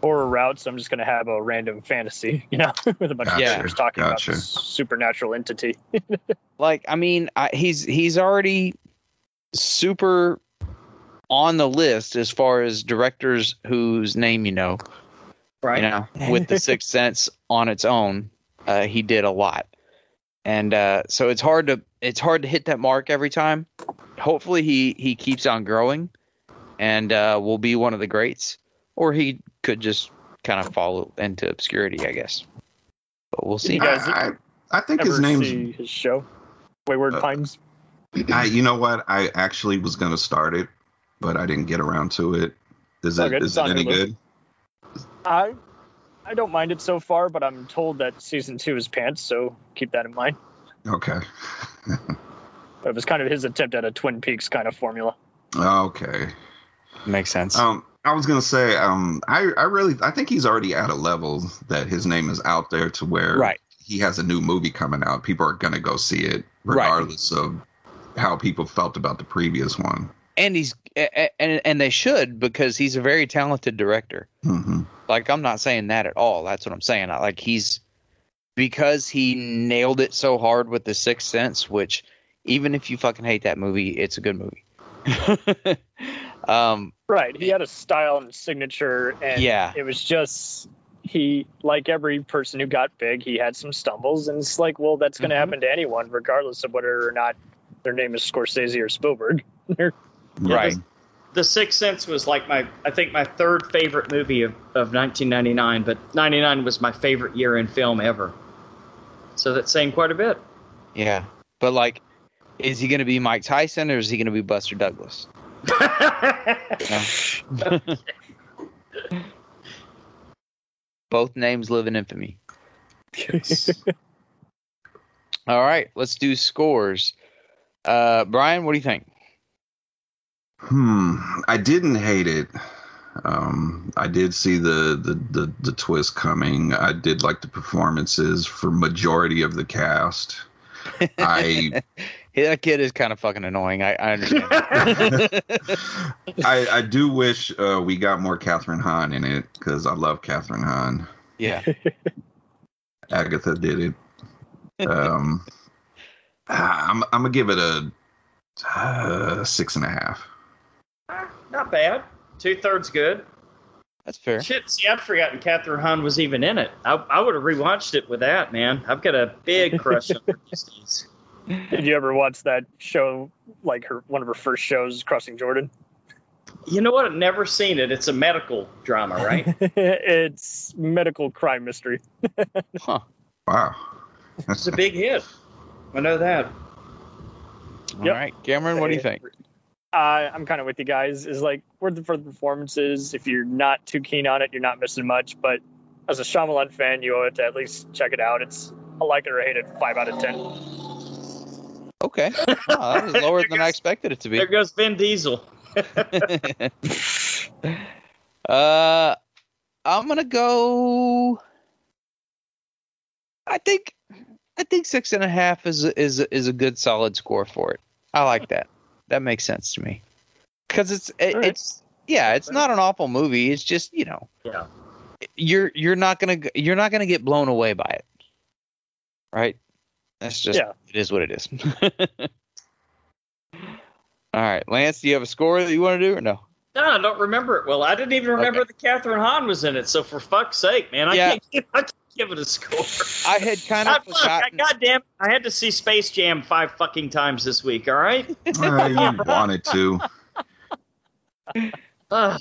horror route, so I'm just gonna have a random fantasy, you know, with a bunch Gotcha, of characters talking gotcha. about this supernatural entity. like I mean, I, he's he's already super on the list as far as directors whose name you know. Right. You know, with the Sixth Sense on its own, uh, he did a lot, and uh, so it's hard to it's hard to hit that mark every time. Hopefully, he he keeps on growing, and uh, will be one of the greats, or he could just kind of fall into obscurity, I guess. But we'll see. You guys- I, I think his name's. see his show, Wayward Uh, Pines? I, you know what? I actually was gonna start it, but I didn't get around to it. Is it good. is It's it any good? I I don't mind it so far, but I'm told that season two is pants, so keep that in mind. Okay. But it was kind of his attempt at a Twin Peaks kind of formula. Okay. Makes sense. Um, I was gonna say, um, I I really I think he's already at a level that his name is out there to where right. he has a new movie coming out. People are gonna go see it Right. regardless of how people felt about the previous one. And he's a- a- and and they should because he's a very talented director. hmm Like I'm not saying that at all. That's what I'm saying. I- Like he's because he nailed it so hard with the Sixth Sense, which even if you fucking hate that movie, it's a good movie. um, Right. He had a style and signature, and Yeah. it was just he, like every person who got big, he had some stumbles, and it's like, well, that's going to Mhm. happen to anyone, regardless of whether or not their name is Scorsese or Spielberg. Right. The Sixth Sense was like my, I think my third favorite movie of, of 1999, but 99 was my favorite year in film ever. So that's saying quite a bit. yeah, but like, is he going to be Mike Tyson or is he going to be Buster Douglas? Both names live in infamy. Yes. All right, let's do scores. Uh, Brian, what do you think? Hmm. I didn't hate it. Um, I did see the, the the the twist coming. I did like the performances for majority of the cast. I that kid is kind of fucking annoying. I, I understand. I, I do wish uh, we got more Kathryn Hahn in it because I love Kathryn Hahn. yeah. Agatha did it. Um, I'm I'm gonna give it a uh, six and a half. Not bad. Two thirds good. That's fair. Shit, see, I'd forgotten Kathryn Hahn was even in it. I, I would have rewatched it with that, man. I've got a big crush on her these days. Did you ever watch that show, like her one of her first shows, Crossing Jordan? You know what? I've never seen it. It's a medical drama, right? it's medical crime mystery. Huh. Wow. It's a big hit. I know that. All Yep. right, Cameron, what do you think? Uh, I'm kind of with you guys. Is like worth it for the performances. If you're not too keen on it, you're not missing much. But as a Shyamalan fan, you owe it to at least check it out. It's I like it or hate it, five out of ten. Okay. Oh, that was lower than I expected it to be. There goes Vin Diesel. uh, I'm gonna go. I think, I think six and a half is a- is a- is a good solid score for it. I like that. That makes sense to me. Because it's it, All right. it's yeah, it's not an awful movie. It's just you know Yeah. you're you're not gonna you're not gonna get blown away by it, right? That's just Yeah. it is what it is. All right, Lance, do you have a score that you want to do or no? No, I don't remember it. Well, I didn't even remember Okay. that Kathryn Hahn was in it. So for fuck's sake, man, I Yeah. can't I can't give it a score. I had kind I, of fuck, I, forgotten. goddamn, I had to see Space Jam five fucking times this week. All right. Uh, you wanted to. I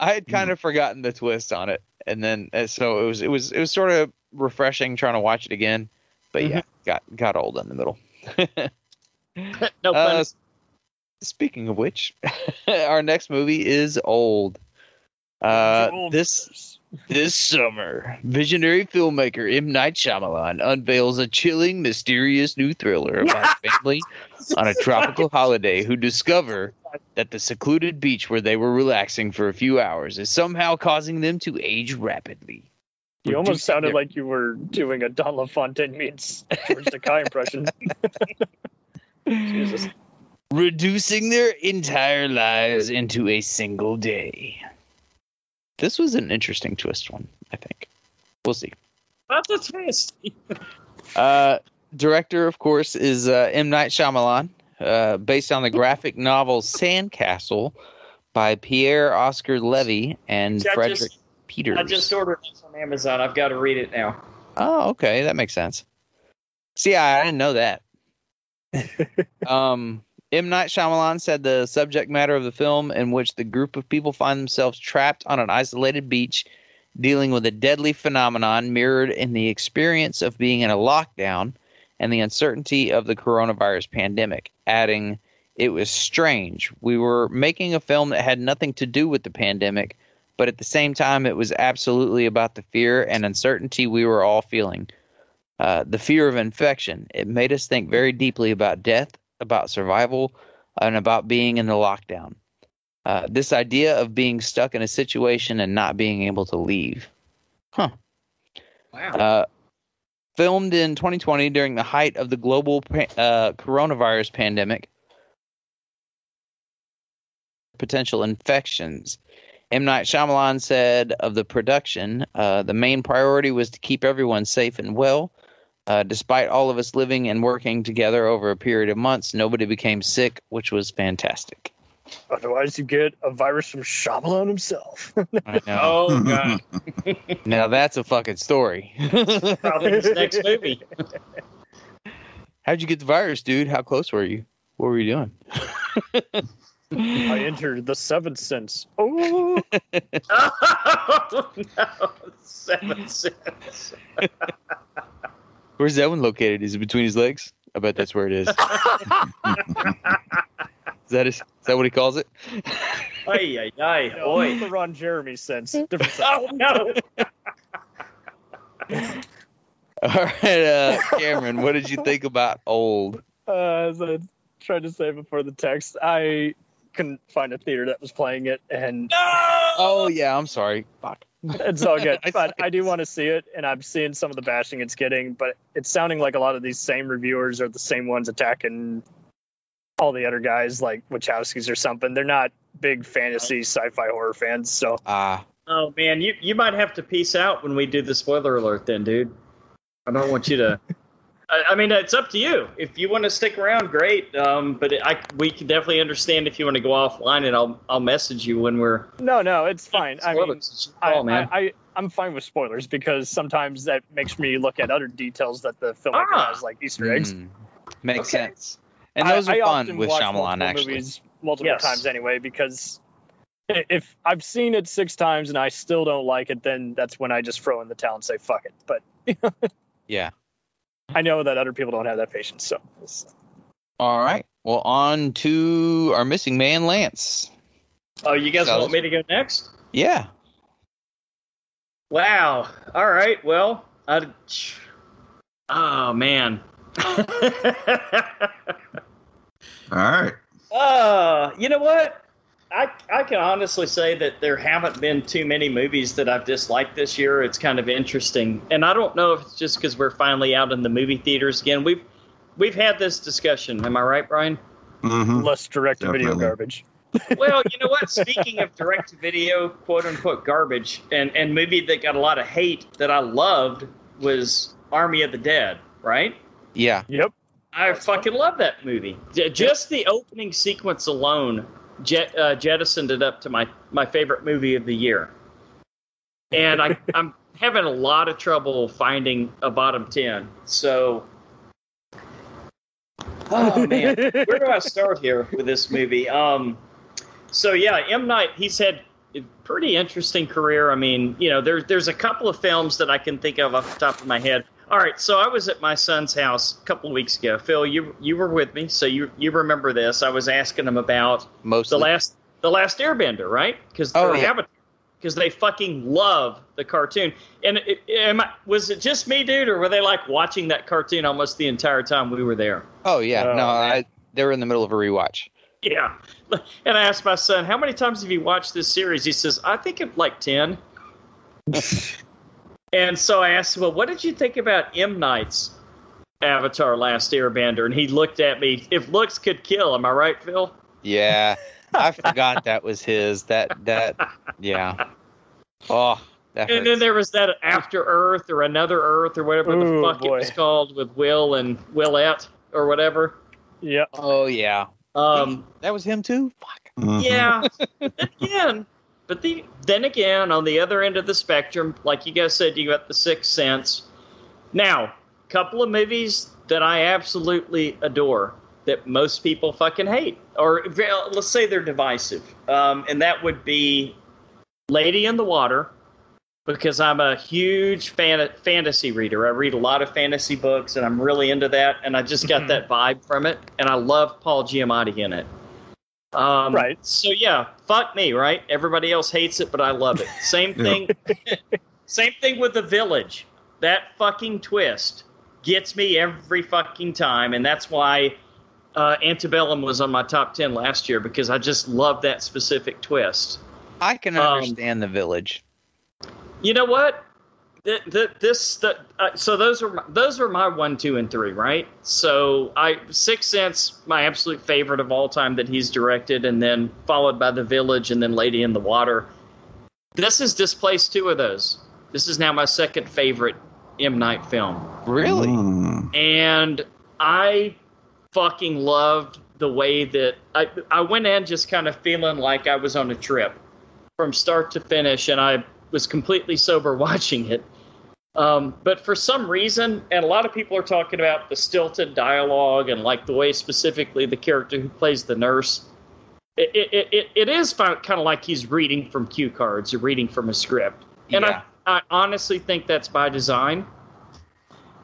had kind of forgotten the twist on it, and then uh, so it was it was it was sort of refreshing trying to watch it again. But yeah, got got old in the middle. no pun. Uh, speaking of which, our next movie is old. Uh, Old. this this summer, visionary filmmaker M Night Shyamalan unveils a chilling, mysterious new thriller about a family on a tropical holiday who discover that the secluded beach where they were relaxing for a few hours is somehow causing them to age rapidly. You almost sounded their- like you were doing a Don LaFontaine meets George Takei impression. Jesus. reducing their entire lives into a single day. This was an interesting twist one, I think. We'll see. That's a twist. Uh, director, of course, is uh, M. Night Shyamalan, uh, based on the graphic novel Sandcastle by Pierre Oscar Levy and See, Frederik just- Peeters. I just ordered this on Amazon. I've got to read it now. Oh, okay, that makes sense. See, I, I didn't know that. um, M. Night Shyamalan said the subject matter of the film, in which the group of people find themselves trapped on an isolated beach dealing with a deadly phenomenon mirrored in the experience of being in a lockdown and the uncertainty of the coronavirus pandemic, adding, It was strange. We were making a film that had nothing to do with the pandemic, but at the same time, it was absolutely about the fear and uncertainty we were all feeling. Uh, the fear of infection. It made us think very deeply about death, about survival, and about being in the lockdown. Uh, this idea of being stuck in a situation and not being able to leave. Huh. Wow. Uh, filmed in 2020 during the height of the global uh, coronavirus pandemic, potential infections. M. Night Shyamalan said of the production, uh, the main priority was to keep everyone safe and well. Uh, despite all of us living and working together over a period of months, nobody became sick, which was fantastic. Otherwise, you get a virus from Shyamalan himself. I know. oh god. Now that's a fucking story. Probably his next movie. How'd you get the virus, dude? How close were you? What were you doing? I entered the seventh sense. Oh, oh no. Seven cents. Where's that one located? Is it between his legs? I bet that's where it is. Is that his, is that what he calls it? Ay, ay, ay. no, Oi. the Ron Jeremy sense. Different sense. Oh no. All right, uh, Cameron, what did you think about Old? Uh, as I tried to say before the text, I couldn't find a theater that was playing it, and Oh yeah, I'm sorry. Fuck. it's all good. I but I do want to see it, and I'm seeing some of the bashing it's getting, but it's sounding like a lot of these same reviewers are the same ones attacking all the other guys, like Wachowskis or something. They're not big fantasy sci-fi horror fans, so Ah, Oh man, you you might have to peace out when we do the spoiler alert, then, dude. I don't want you to. I, I mean, it's up to you. If you want to stick around, great. Um, but I we can definitely understand if you want to go offline, and I'll I'll message you when we're. no, no, it's fine. I mean, Spoilers, it's your I, call, man. I, I, I'm fine with spoilers because sometimes that makes me look at other details that the filmmaker Ah. has, like Easter eggs. mm, makes Okay. sense. And those I are often fun with watch Shyamalan, actually. Movies multiple Yes. times anyway because if I've seen it six times and I still don't like it, then that's when I just throw in the towel and say fuck it. But Yeah. I know that other people don't have that patience, so All right. Well, on to our missing man, Lance. oh, you guys So- want me to go next? Yeah. Wow. All right. Well, I. Oh man. All right. Uh, you know what? I I can honestly say that there haven't been too many movies that I've disliked this year. It's kind of interesting, and I don't know if it's just because we're finally out in the movie theaters again. We've we've had this discussion. Am I right, Brian? hmm less direct to video garbage. Well, you know what? Speaking of direct to video, quote unquote garbage, and and movie that got a lot of hate that I loved was Army of the Dead. Right? Yeah. Yep. I fucking love that movie. Just the opening sequence alone jet, uh, jettisoned it up to my, my favorite movie of the year. And I, I'm having a lot of trouble finding a bottom 10. So, oh man, where do I start here with this movie? Um, so yeah, M Night, he's had a pretty interesting career. I mean, you know, there's there's a couple of films that I can think of off the top of my head. All right, so I was at my son's house a couple of weeks ago. Phil, you you were with me, so you you remember this. I was asking him about Mostly. the last the last Airbender, right? Because Oh, yeah. because they fucking love the cartoon. And it, am I, was it just me, dude, or were they like watching that cartoon almost the entire time we were there? oh yeah. Oh, no. I, they were in the middle of a rewatch. Yeah. And I asked my son, how many times have you watched this series? He says, I think of like 10. and so I asked him, well, what did you think about M. Night's Avatar Last Airbender? And he looked at me, if looks could kill, am I right, Phil? Yeah. I forgot that was his. That that yeah. Oh, that And then there was that After Earth or Another Earth or whatever the Ooh, fuck it was called with Will and Willette or whatever. Yeah. Oh yeah. Um, That was him too. Fuck. Mhm. Yeah. again, but the, then again, on the other end of the spectrum, like you guys said, you got the Sixth Sense. Now, a couple of movies that I absolutely adore that most people fucking hate, or let's say they're divisive, um, and that would be Lady in the Water because I'm a huge fan fantasy reader. I read a lot of fantasy books, and I'm really into that. And I just got Mhm. that vibe from it, and I love Paul Giamatti in it. Um, Right. So yeah, fuck me, right? Everybody else hates it, but I love it. Same thing. same thing with the Village. That fucking twist gets me every fucking time, and that's why uh, Antebellum was on my top ten last year because I just love that specific twist. I can Um, understand the village. You know what? Th- th- this the, uh, so those are my, those are my one, two, and three, right? So I Sixth Sense, my absolute favorite of all time that he's directed, and then followed by The Village, and then Lady in the Water. This has displaced two of those. This is now my second favorite M Night film, Really? Mm. and I fucking loved the way that I I went in just kind of feeling like I was on a trip from start to finish, and I was completely sober watching it. Um, but for some reason, and a lot of people are talking about the stilted dialogue and like the way specifically the character who plays the nurse. It, it, it, it is kind of like he's reading from cue cards or reading from a script. And Yeah. I, I honestly think that's by design.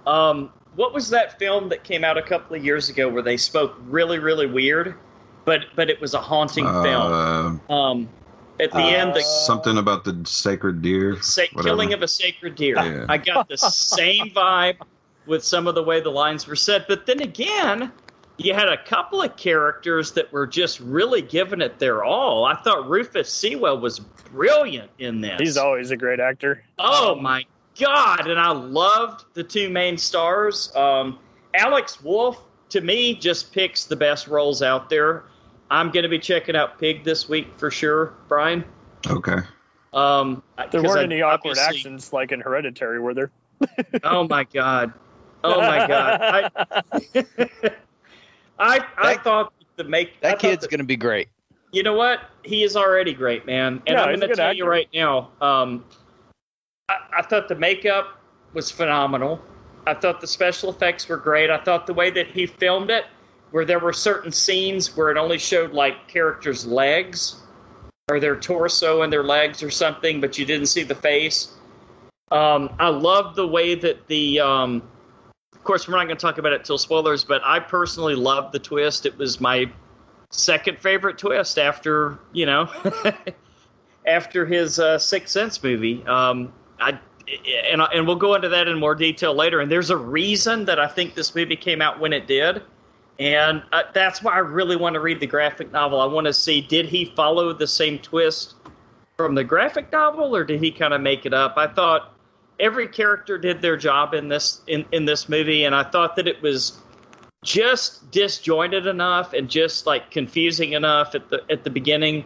Um, what was that film that came out a couple of years ago where they spoke really, really weird, but but it was a haunting film. Uh, Um, at the end, the something about the sacred deer. sa- killing of a sacred deer. Yeah. I got the same vibe with some of the way the lines were said, but then again, you had a couple of characters that were just really giving it their all. I thought Rufus Sewell was brilliant in this. He's always a great actor. Oh my god! And I loved the two main stars. Um, Alex Wolff to me just picks the best roles out there. I'm going to be checking out Pig this week for sure, Brian. Okay. Um, There 'cause weren't I any awkward actions like in Hereditary, were there? Oh my god! Oh my god! I I, I thought the make That thought kid's that- gonna be great. You know what? He is already great, man. And Yeah, I'm going to good tell you right now. Um, I, I thought the makeup was phenomenal. I thought the special effects were great. I thought the way that he filmed it, where there were certain scenes where it only showed like characters' legs or their torso and their legs or something, but you didn't see the face. Um, I love the way that the. Um, of course, we're not going to talk about it till spoilers, but I personally loved the twist. It was my second favorite twist after you know after his uh, Sixth Sense movie. Um, I and and we'll go into that in more detail later. And there's a reason that I think this movie came out when it did, and uh, that's why I really want to read the graphic novel. I want to see did he follow the same twist from the graphic novel, or did he kind of make it up? I thought every character did their job in this in, in this movie, and I thought that it was just disjointed enough and just like confusing enough at the at the beginning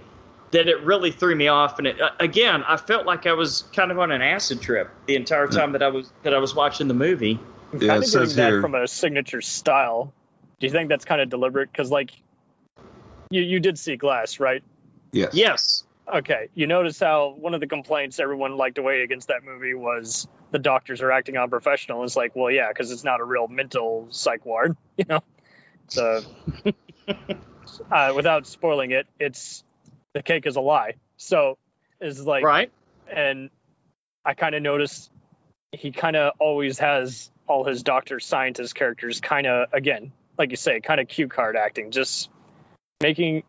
that it really threw me off and it, uh, again I felt like I was kind of on an acid trip the entire time that I was that I was watching the movie. I'm Yeah, kind it of getting says that here- from a signature style. Do you think that's kind of deliberate? Because like, you you did see Glass, right? Yes. Yes. Okay. You notice how one of the complaints everyone liked away against that movie was the doctors are acting unprofessional. It's like, well, yeah, because it's not a real mental psych ward, you know. So, uh, without spoiling it, it's the cake is a lie. So, it's like right. and I kind of noticed he kind of always has all his doctor scientist characters kind of again, like you say, kind of cue card acting, just making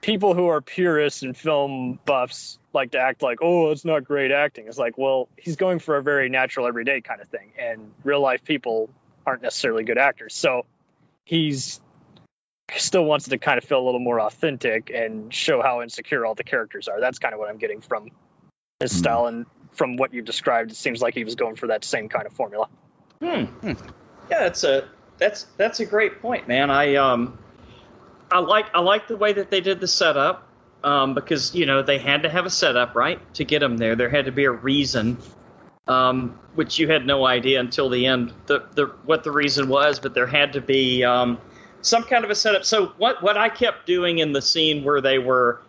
people who are purists and film buffs like to act like, oh, it's not great acting. It's like, well, he's going for a very natural, everyday kind of thing, and real life people aren't necessarily good actors, so he's still wants to kind of feel a little more authentic and show how insecure all the characters are. That's kind of what I'm getting from his Hmm. style and from what you've described. It seems like he was going for that same kind of formula. Hmm. Yeah, that's a that's that's a great point, man. I um I like I like the way that they did the setup um, because you know they had to have a setup right to get them there. There had to be a reason, um, which you had no idea until the end the, the what the reason was, but there had to be um, some kind of a setup. So what what I kept doing in the scene where they were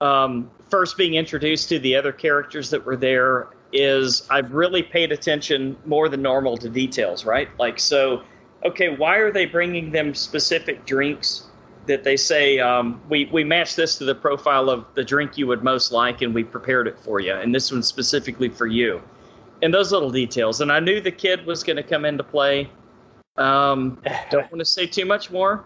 um, first being introduced to the other characters that were there is I've really paid attention more than normal to details, right? Like, so, okay, why are they bringing them specific drinks that they say um, we we matched this to the profile of the drink you would most like, and we prepared it for you, and this one's specifically for you. And those little details, and I knew the kid was going to come into play. Um, don't want to say too much more,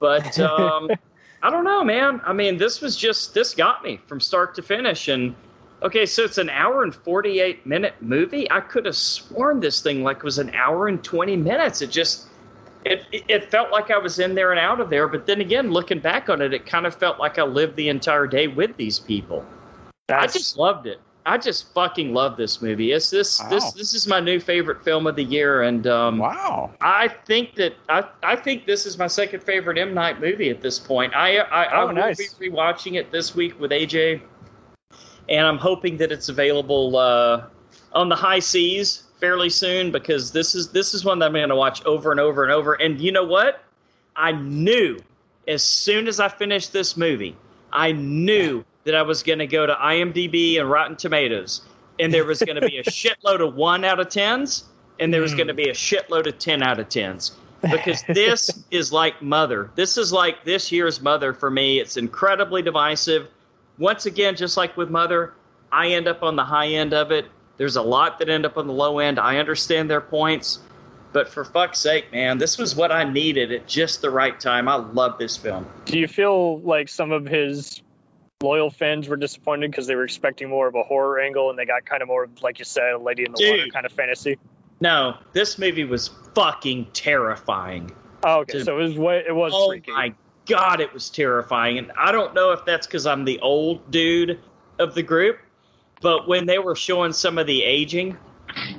but um, I don't know, man. I mean, this was just this got me from start to finish, and okay, so it's an hour and forty eight minute movie. I could have sworn this thing like was an hour and twenty minutes. It just it, it felt like I was in there and out of there, but then again, looking back on it, it kind of felt like I lived the entire day with these people. That's, I just loved it. I just fucking love this movie. It's this Wow. this this is my new favorite film of the year, and um, Wow. I think that I I think this is my second favorite M Night movie at this point. I I, I Oh, will nice. be rewatching it this week with AJ, and I'm hoping that it's available uh, on the high seas fairly soon because this is this is one that I'm going to watch over and over and over. And you know what? I knew as soon as I finished this movie, I knew that I was going to go to IMDb and Rotten Tomatoes, and there was going to be a shitload of one out of tens, and there was Mm. going to be a shitload of ten out of tens. Because this is like Mother. This is like this year's Mother for me. It's incredibly divisive. Once again, just like with Mother, I end up on the high end of it. There's a lot that end up on the low end. I understand their points. But for fuck's sake, man, this was what I needed at just the right time. I love this film. Do you feel like some of his loyal fans were disappointed because they were expecting more of a horror angle and they got kind of more, like you said, a Lady in the Water kind of fantasy? No, this movie was fucking terrifying. Oh, okay. Dude. So it was it was Oh freaky. my god, it was terrifying. And I don't know if that's because I'm the old dude of the group, but when they were showing some of the aging,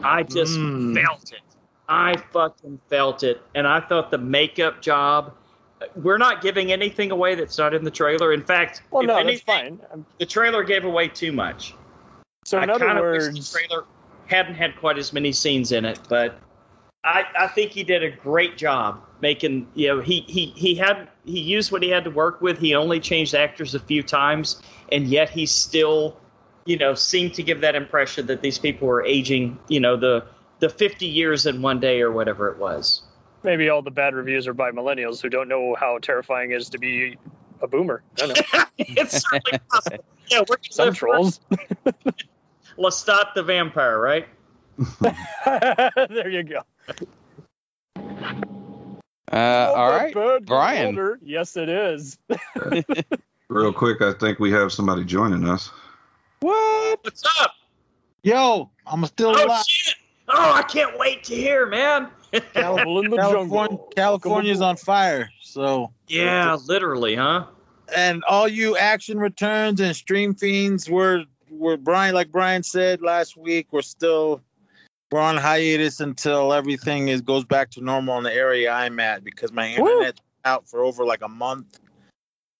I just Mm. felt it. I fucking felt it. And I thought the makeup job. We're not giving anything away that's not in the trailer. In fact, Well, no, anything, that's fine. Um, the trailer gave away too much. So in I other words, the trailer hadn't had quite as many scenes in it, but I, I think he did a great job making. You know, he he he had he used what he had to work with. He only changed actors a few times, and yet he still, you know, seemed to give that impression that these people were aging. You know, the the 50 years in one day or whatever it was. maybe all the bad reviews are by millennials who don't know how terrifying it is to be a boomer. I don't know. it's certainly possible. Yeah, we're Some trolls. Lestat the vampire, right? there you go. Uh, all right. Bad Brian. water. Yes, it is. Real quick, I think we have somebody joining us. What? What's up? Yo, I'm still Oh alive. shit! Oh, I can't wait to hear, man. Animal in the California, jungle. California's on fire. So, yeah, literally, huh? and all you action returns and stream fiends, we're we're Brian, like Brian said last week, we're still we're on hiatus until everything is goes back to normal in the area I'm at because my Woo. internet's out for over like a month,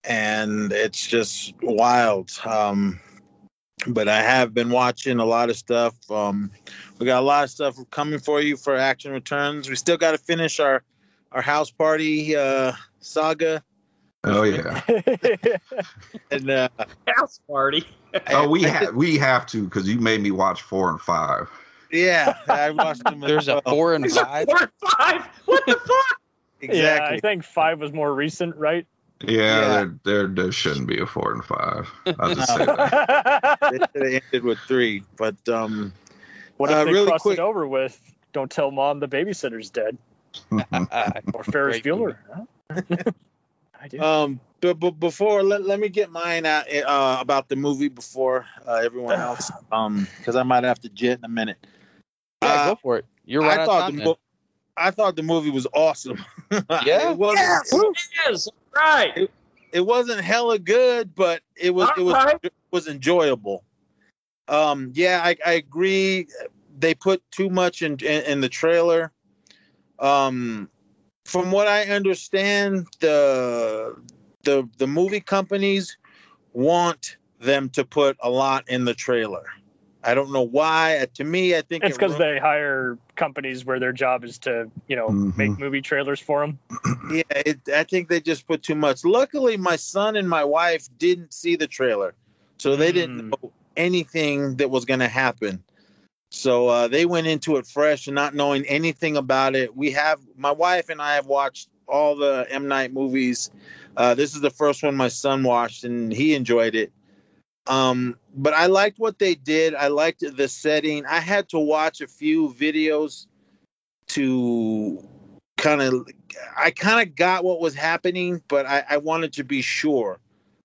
and it's just wild. Um, but I have been watching a lot of stuff. Um, we got a lot of stuff coming for you for action returns. We still got to finish our our house party uh, saga, Oh yeah. and uh, House party. Oh, we I- have we have to because you made me watch four and five. Yeah, I watched them. as There's a four and Is it five. four and five? What the fuck? Yeah, Exactly. I think five was more recent, right? Yeah, Yeah. There, there there shouldn't be a four and five. I'll just say that. it ended with three, but um, what if Uh, they really crossed quick- it over with "Don't tell mom the babysitter's dead" or Ferris Bueller? Huh? I do. um, but, but before let, let me get mine out uh, about the movie before uh, everyone else, um, because I might have to jet in a minute. Yeah, Uh, go for it. You're right I thought time. the mo- I thought the movie was awesome. Yeah? it wasn't. Yes, it is. Right. It wasn't hella good, but it was it was Alright. it was enjoyable. Um, yeah, I, I agree. They put too much in, in in the trailer. Um, from what I understand, the the the movie companies want them to put a lot in the trailer. I don't know why. Uh, To me, I think it's it because ru- they hire companies where their job is to, you know, Mhm. make movie trailers for them. Yeah, it, I think they just put too much. Luckily, my son and my wife didn't see the trailer, so they didn't Mm. know anything that was going to happen. So uh, they went into it fresh and not knowing anything about it. We have my wife and I have watched all the M Night movies. Uh, this is the first one my son watched, and he enjoyed it. Um, but I liked what they did. I liked the setting. I had to watch a few videos to kind of. I kind of got what was happening, but I, I wanted to be sure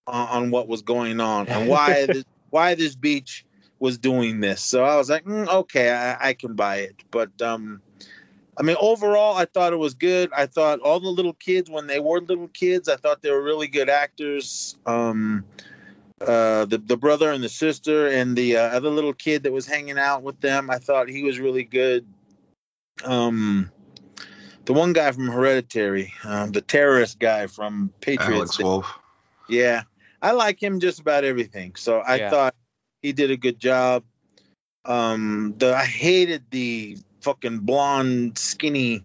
on, on what was going on and why this, why this beach was doing this. So I was like, mm, okay, I, I can buy it. But um, I mean, overall, I thought it was good. I thought all the little kids, when they were little kids, I thought they were really good actors. Um, uh, the the brother and the sister and the uh, other little kid that was hanging out with them, I thought he was really good. Um, the one guy from Hereditary, um, the terrorist guy from Patriots. Alex Wolff. Yeah, I like him just about everything. So I Yeah. thought he did a good job. Um, the I hated the fucking blonde, skinny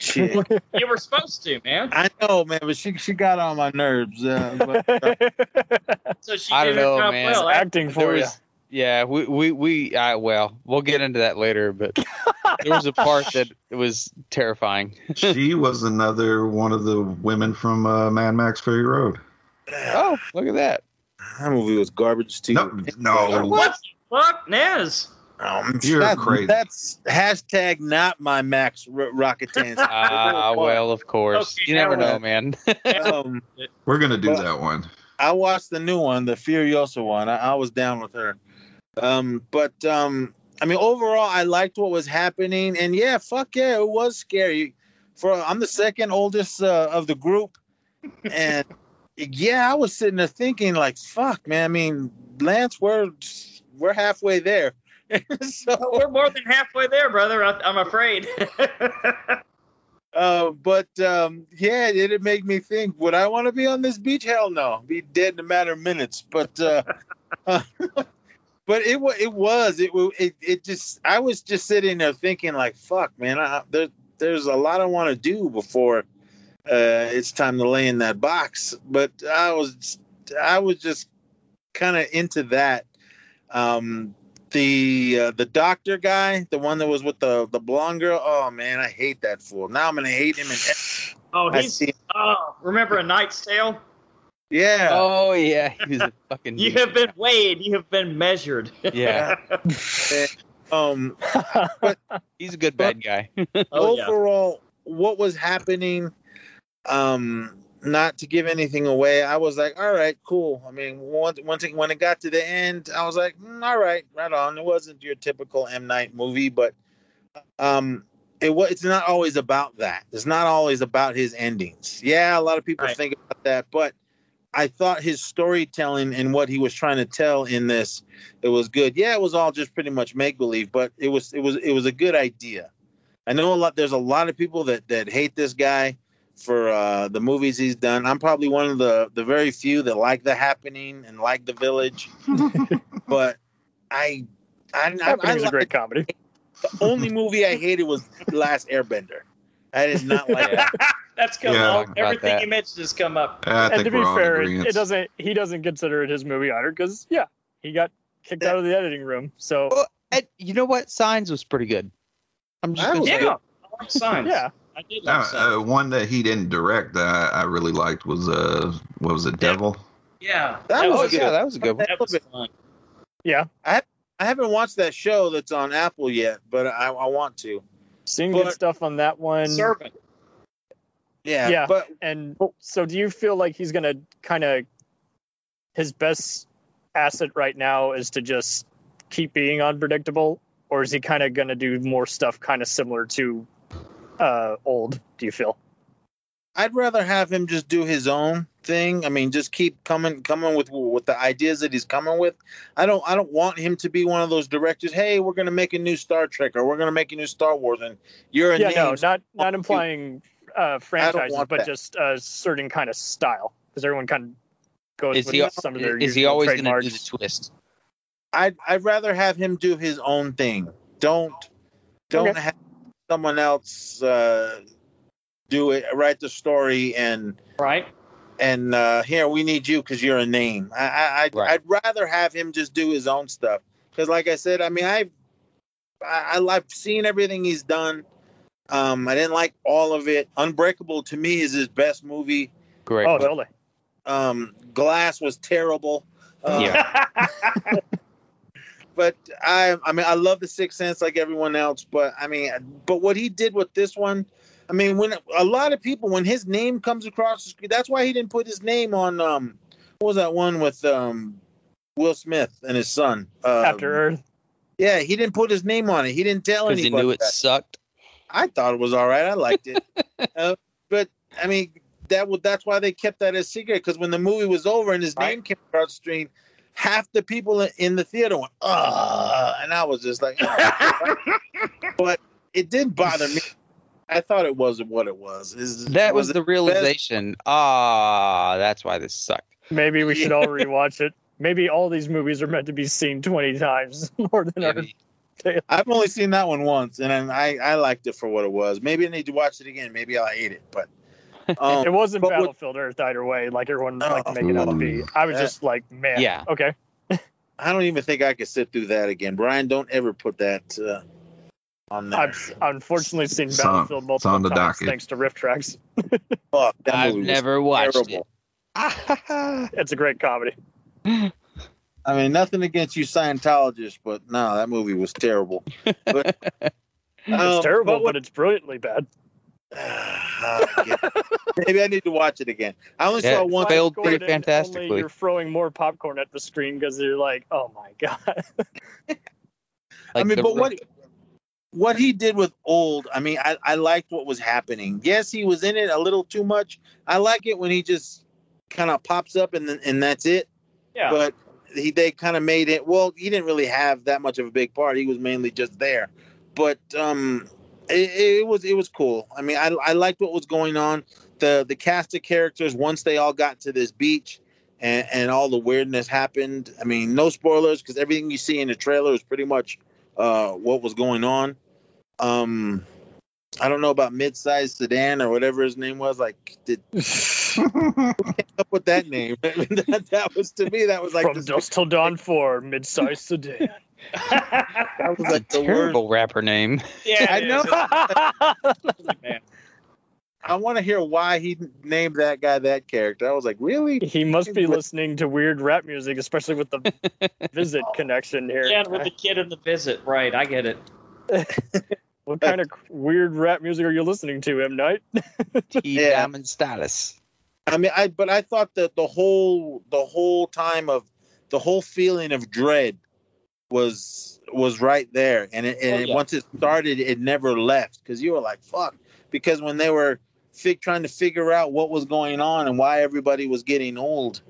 chick. You were supposed to, man. I know, man, but she she got on my nerves. Uh, but, So she I did don't know, man. well. acting for There you. was, yeah, we we we uh, well, we'll get into that later, but there was a part that was terrifying. she was another one of the women from uh, Mad Max Fury Road. Oh, look at that. that movie was garbage too. No, no. What the fuck, Nez? Um, You're that- crazy. That's hashtag not my Max R- Rocketans. Ah, well, of course. Okay, You never know, man. um, We're gonna do that one. I watched the new one, the Furiosa one. I, I was down with her. Um, but um, I mean, overall, I liked what was happening, and yeah, fuck yeah, it was scary. For I'm the second oldest uh, of the group, and yeah, I was sitting there thinking like, fuck, man. I mean, Lance, we're we're halfway there. so, We're more than halfway there, brother. I, I'm afraid. uh, but um, yeah, it did make me think: Would I want to be on this beach? Hell no, be dead in a matter of minutes. But uh, uh, but it it was it it it just I was just sitting there thinking like, fuck, man, I, there there's a lot I want to do before uh, it's time to lay in that box. But I was I was just kind of into that. Um, the uh, the doctor guy, the one that was with the the blonde girl. Oh man, I hate that fool. Now I'm gonna hate him. And oh, he's. see. Oh, remember a Knight's Tale? Yeah. Oh yeah, he was a fucking. You have been weighed. You have been measured. Yeah, Um. but, he's a good bad guy. Oh, yeah. overall, what was happening? Um. Not to give anything away, I was like, all right, cool. I mean, once once it, when it got to the end, I was like, mm, all right, right on. It wasn't your typical M Night movie, but um, it was. It's not always about that. It's not always about his endings. Yeah, a lot of people Right. think about that, but I thought his storytelling and what he was trying to tell in this, it was good. Yeah, it was all just pretty much make believe, but it was it was it was a good idea. I know a lot. There's a lot of people that that hate this guy for uh, the movies he's done. I'm probably one of the the very few that like The Happening and like The Village, but I I, I, I Happening's a like- great comedy. the only movie I hated was The Last Airbender. I did not like Yeah. that. That's come Yeah. up. Everything that. you mentioned has come up. I and to be we're all in fair, it, it doesn't. He doesn't consider it his movie either because yeah, he got kicked out of the editing room. So Well, And you know what? Signs was pretty good. I'm just That was Yeah, it. I like signs. yeah, I did like signs. Uh, uh, one that he didn't direct that I really liked was uh, what was it, Devil? yeah, That Oh was yeah, good. that was a good one. That was fun. yeah. I I haven't watched that show that's on Apple yet, but I, I want to. Seeing But- good stuff on that one. Servant. Yeah, Yeah. but And so, do you feel like he's gonna kind of his best asset right now is to just keep being unpredictable, or is he kind of gonna do more stuff kind of similar to uh, old? Do you feel? I'd rather have him just do his own thing. I mean, just keep coming coming with with the ideas that he's coming with. I don't I don't want him to be one of those directors. Hey, we're gonna make a new Star Trek or we're gonna make a new Star Wars, and you're a yeah, name. no, not not implying uh, franchises, but that. just a certain kind of style, because everyone kind of goes Is with he some of their is he always gonna do the twist? I'd I'd rather have him do his own thing. Don't don't Okay. have someone else uh, do it. Write the story and Right. and uh, here we need you because you're a name. I, I I'd, Right. I'd rather have him just do his own stuff because, like I said, I mean I've I, I- I've seen everything he's done. Um, I didn't like all of it. Unbreakable to me is his best movie. Great. Oh, totally. Um, Glass was terrible. Uh, Yeah. but I, I mean, I love the Sixth Sense like everyone else. But I mean, but what he did with this one, I mean, when a lot of people, when his name comes across the screen, that's why he didn't put his name on. Um, what was that one with um, Will Smith and his son? Um, After Earth. Yeah, he didn't put his name on it. He didn't tell anybody. Because he knew it that. sucked. I thought it was all right. I liked it. uh, but I mean, that was that's why they kept that a secret. Because when the movie was over and his Right. name came across the screen, half the people in the theater went, "Ah," and I was just like, but it didn't bother me. I thought it wasn't what it was. Is- That was it the realization. Ah, that's why this sucked. Maybe we should all rewatch it. Maybe all these movies are meant to be seen 20 times more than Earth. Maybe. I've only seen that one once, and I I liked it for what it was. Maybe I need to watch it again. Maybe I'll hate it, but. Um, It wasn't but what- Battlefield Earth either way, like everyone liked to make it out to be. I was Yeah. just like, man, Yeah. okay. I don't even think I could sit through that again. Brian, don't ever put that uh, on there. I've unfortunately seen It's Battlefield it's multiple on the times docket. thanks to RiffTrax. Fuck, that I've movie was never watched terrible. it. It's a great comedy. I mean, nothing against you Scientologists, but no, that movie was terrible. But, It's um, terrible, but, what- it's brilliantly bad. I get. Maybe I need to watch it again. I only Yeah, saw one. failed Popcorn pretty fantastically. Only you're throwing more popcorn at the screen because you're like, oh my god. I mean, the but what what he did with old, I mean, I, I liked what was happening. Yes, he was in it a little too much. I like it when he just kind of pops up and then, and that's it. Yeah. But he they kind of made it. Well, he didn't really have that much of a big part. He was mainly just there. But um, it, it was it was cool. I mean, I I liked what was going on. The the cast of characters once they all got to this beach. And, and all the weirdness happened. I mean, no spoilers because everything you see in the trailer is pretty much uh, what was going on. Um, I don't know about mid-sized sedan or whatever his name was. Like, did up with that name? that, that was to me. That was like From Dusk Till Dawn 4, mid-sized sedan. That was like That's a the word. terrible rapper name. yeah, I know. Man. I want to hear why he named that guy that character. I was like, really? he must be listening to weird rap music, especially with the visit connection here. Yeah, with the kid and the visit, right? I get it. what kind of weird rap music are you listening to, M Night? T Yeah. Diamond status. I mean, I but I thought that the whole the whole time of the whole feeling of dread was was right there, and it, and Oh, it- yeah. once it started, it never left because you were like, fuck, because when they were fig- trying to figure out what was going on and why everybody was getting old.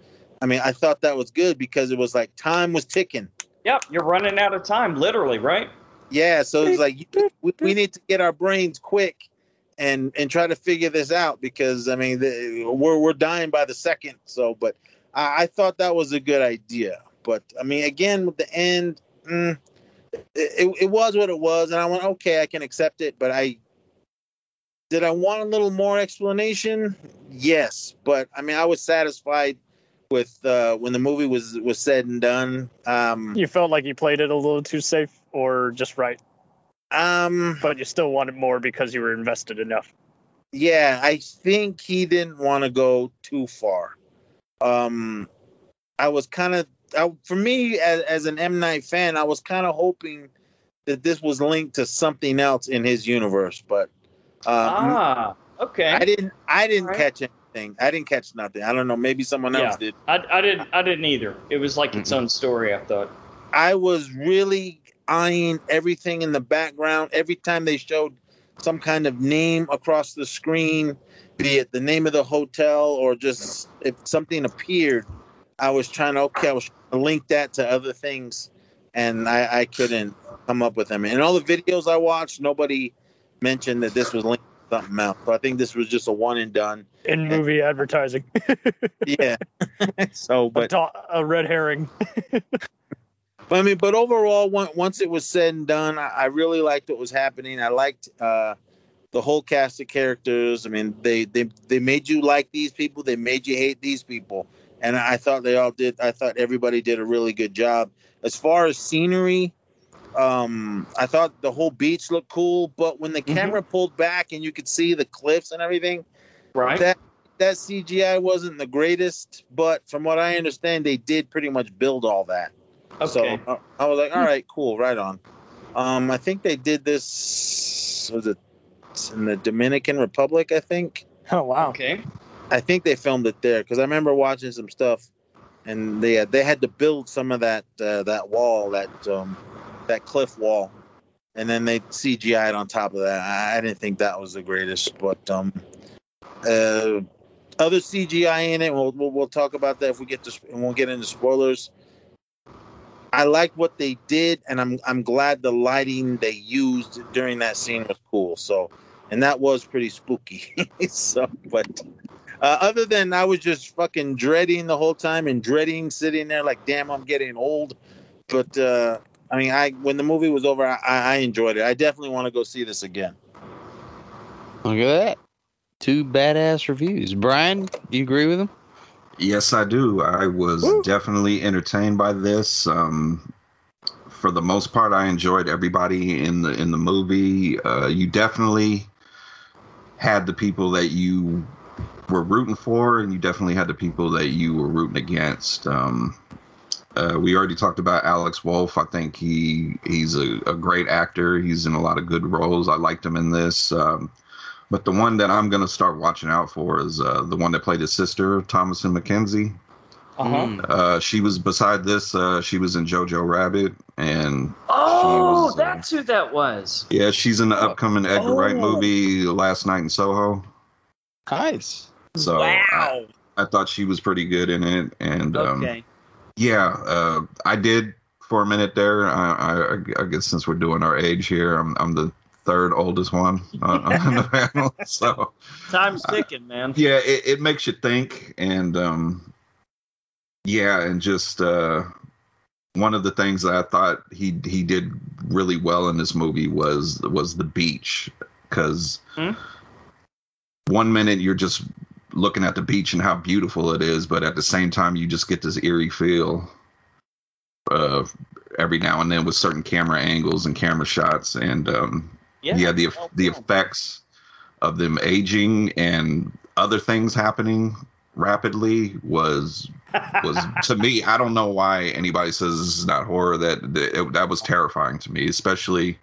I mean, I thought that was good because it was like time was ticking. Yep, you're running out of time, literally, right? Yeah, so it's like we, we need to get our brains quick and and try to figure this out because I mean the, we're we're dying by the second. So, but I, I thought that was a good idea. But I mean, again, with the end, mm, it, it, it was what it was, and I went okay, I can accept it. But I did I want a little more explanation? Yes, but I mean, I was satisfied with uh, when the movie was was said and done. Um, You felt like you played it a little too safe or just right, um, but you still wanted more because you were invested enough. Yeah, I think he didn't want to go too far. Um, I was kind of, for me as, as an M Night fan, I was kind of hoping that this was linked to something else in his universe, but um, ah, okay. I didn't, I didn't Alright. catch anything. I didn't catch nothing. I don't know. Maybe someone else Yeah. did. I, I didn't. I didn't either. It was like its own story. I thought. I was really eyeing everything in the background. Every time they showed some kind of name across the screen, be it the name of the hotel or just if something appeared, I was trying to okay, I was trying to link that to other things, and I, I couldn't come up with them. And all the videos I watched, nobody mentioned that this was linked to something else. So I think this was just a one and done. In movie advertising, Yeah. so, a, but a red herring. But I mean, but overall, on- once it was said and done, I, I really liked what was happening. I liked uh, the whole cast of characters. I mean, they, they they made you like these people. They made you hate these people, and I thought they all did. I thought everybody did a really good job. As far as scenery, Um, I thought the whole beach looked cool, but when the Mhm. camera pulled back and you could see the cliffs and everything, Right. that that CGI wasn't the greatest. But from what I understand, they did pretty much build all that. So okay. uh, I was like, all right, cool, right on. Um, I think they did this. Was it in the Dominican Republic? I think. Oh wow. okay. I think they filmed it there because I remember watching some stuff, and they they had to build some of that uh, that wall that um, that cliff wall, and then they CGI'd on top of that. I, I didn't think that was the greatest, but um, uh, other CGI in it. We'll, we'll we'll talk about that if we get to and we'll get into spoilers. I like what they did, and I'm I'm glad the lighting they used during that scene was cool. So, and that was pretty spooky. so, but uh, other than I was just fucking dreading the whole time and dreading sitting there like, damn, I'm getting old. But uh, I mean, I when the movie was over, I, I enjoyed it. I definitely want to go see this again. Look at that. Two badass reviews. Brian, do you agree with him? Yes, I do. I was Woo. definitely entertained by this. Um, for the most part, I enjoyed everybody in the in the movie. Uh, you definitely had the people that you were rooting for, and you definitely had the people that you were rooting against. Um, uh, we already talked about Alex Wolff. I think he he's a, a great actor. He's in a lot of good roles. I liked him in this. Um, but the one that I'm going to start watching out for is uh, the one that played his sister, Thomasin McKenzie. Uh-huh. Mm. Uh, she was beside this. Uh, she was in Jojo Rabbit, and Oh, was, uh, that's who that was. yeah, she's in the upcoming Edgar Wright Oh. movie, Last Night in Soho. Nice. So wow. I, I thought she was pretty good in it, and um, yeah, uh, I did for a minute there. I, I, I guess since we're doing our age here, I'm, I'm the third oldest one on, on the panel. So Time's ticking, man. yeah, it, it makes you think, and um, yeah, and just uh, one of the things that I thought he he did really well in this movie was was the beach, because Hmm? one minute you're just looking at the beach and how beautiful it is, but at the same time you just get this eerie feel. Uh, every now and then with certain camera angles and camera shots, and um, Yeah. yeah, the the effects of them aging and other things happening rapidly was was to me. I don't know why anybody says this is not horror. That that, that was terrifying to me, especially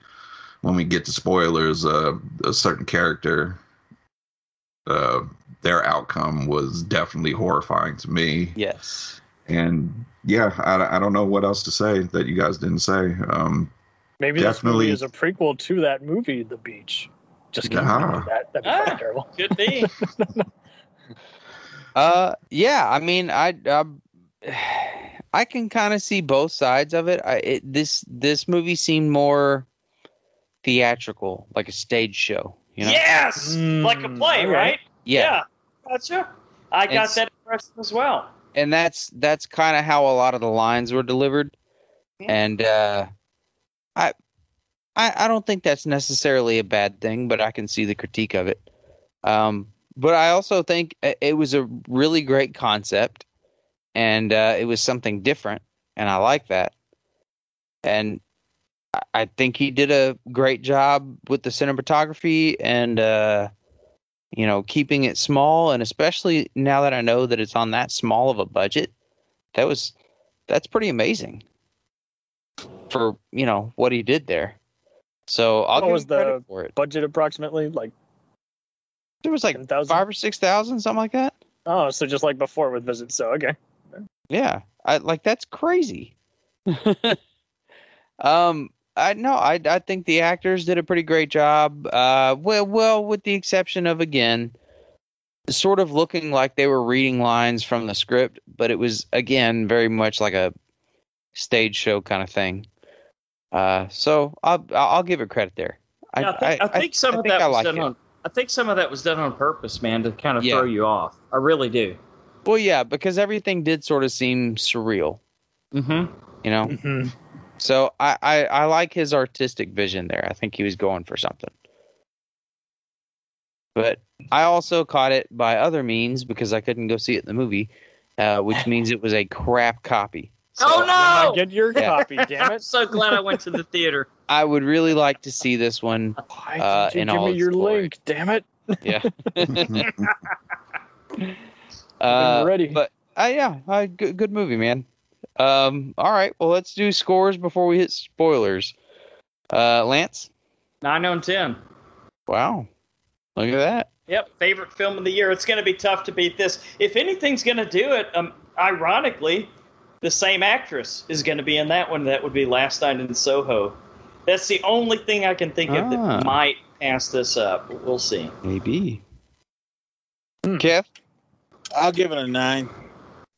when we get to spoilers. Uh, a certain character, uh, their outcome was definitely horrifying to me. Yes. And yeah, I, I don't know what else to say that you guys didn't say. Um, Maybe this Definitely. movie is a prequel to that movie, The Beach. Just kidding. Ah. That, that'd be Ah. terrible. Could be. Uh, yeah. I mean, I I, I can kind of see both sides of it. I it, this this movie seemed more theatrical, like a stage show. You know? Yes, Mm, like a play, okay. right? Yeah. Gotcha. I got It's- that impression as well. and that's that's kind of how a lot of the lines were delivered Yeah. and uh I, I i don't think that's necessarily a bad thing but i can see the critique of it um but i also think it it was a really great concept and uh it was something different and i like that and I- think he did a great job with the cinematography and uh you know, keeping it small, and especially now that I know that it's on that small of a budget, that was that's pretty amazing for you know what he did there. So I'll What give was him credit the for it. Budget approximately like There was like 10,000? five or six thousand, something like that. oh, so just like before with Visit. So okay. Yeah, I like that's crazy. um, I no, I I think the actors did a pretty great job. Uh, well, well, with the exception of again, sort of looking like they were reading lines from the script, but it was again very much like a stage show kind of thing. Uh, so I'll I'll give it credit there. I, Yeah, I, think, I, think some I of think that I was like done it. on. I think some of that was done on purpose, man, to kind of Yeah. throw you off. I really do. Well, yeah, because everything did sort of seem surreal, Mm-hmm. you know. Mhm. So I, I, I like his artistic vision there. I think he was going for something. But I also caught it by other means because I couldn't go see it in the movie, uh, which means it was a crap copy. Oh, no! get your Yeah. copy, damn I'm it. so glad I went to the theater. I would really like to see this one. Why Uh, did you in give all me your glory. link? Damn it. Yeah. I'm uh, ready. But uh, yeah, uh, good, good movie, man. Um, all right, well, let's do scores before we hit spoilers. Uh, Lance. Nine on ten. Wow, look at that. Yep, favorite film of the year. It's going to be tough to beat this. If anything's going to do it, um, ironically, the same actress is going to be in that one. That would be Last Night in Soho. That's the only thing I can think of Ah. that might pass this up. We'll see. Maybe. Hmm. Kev. I'll give it a nine.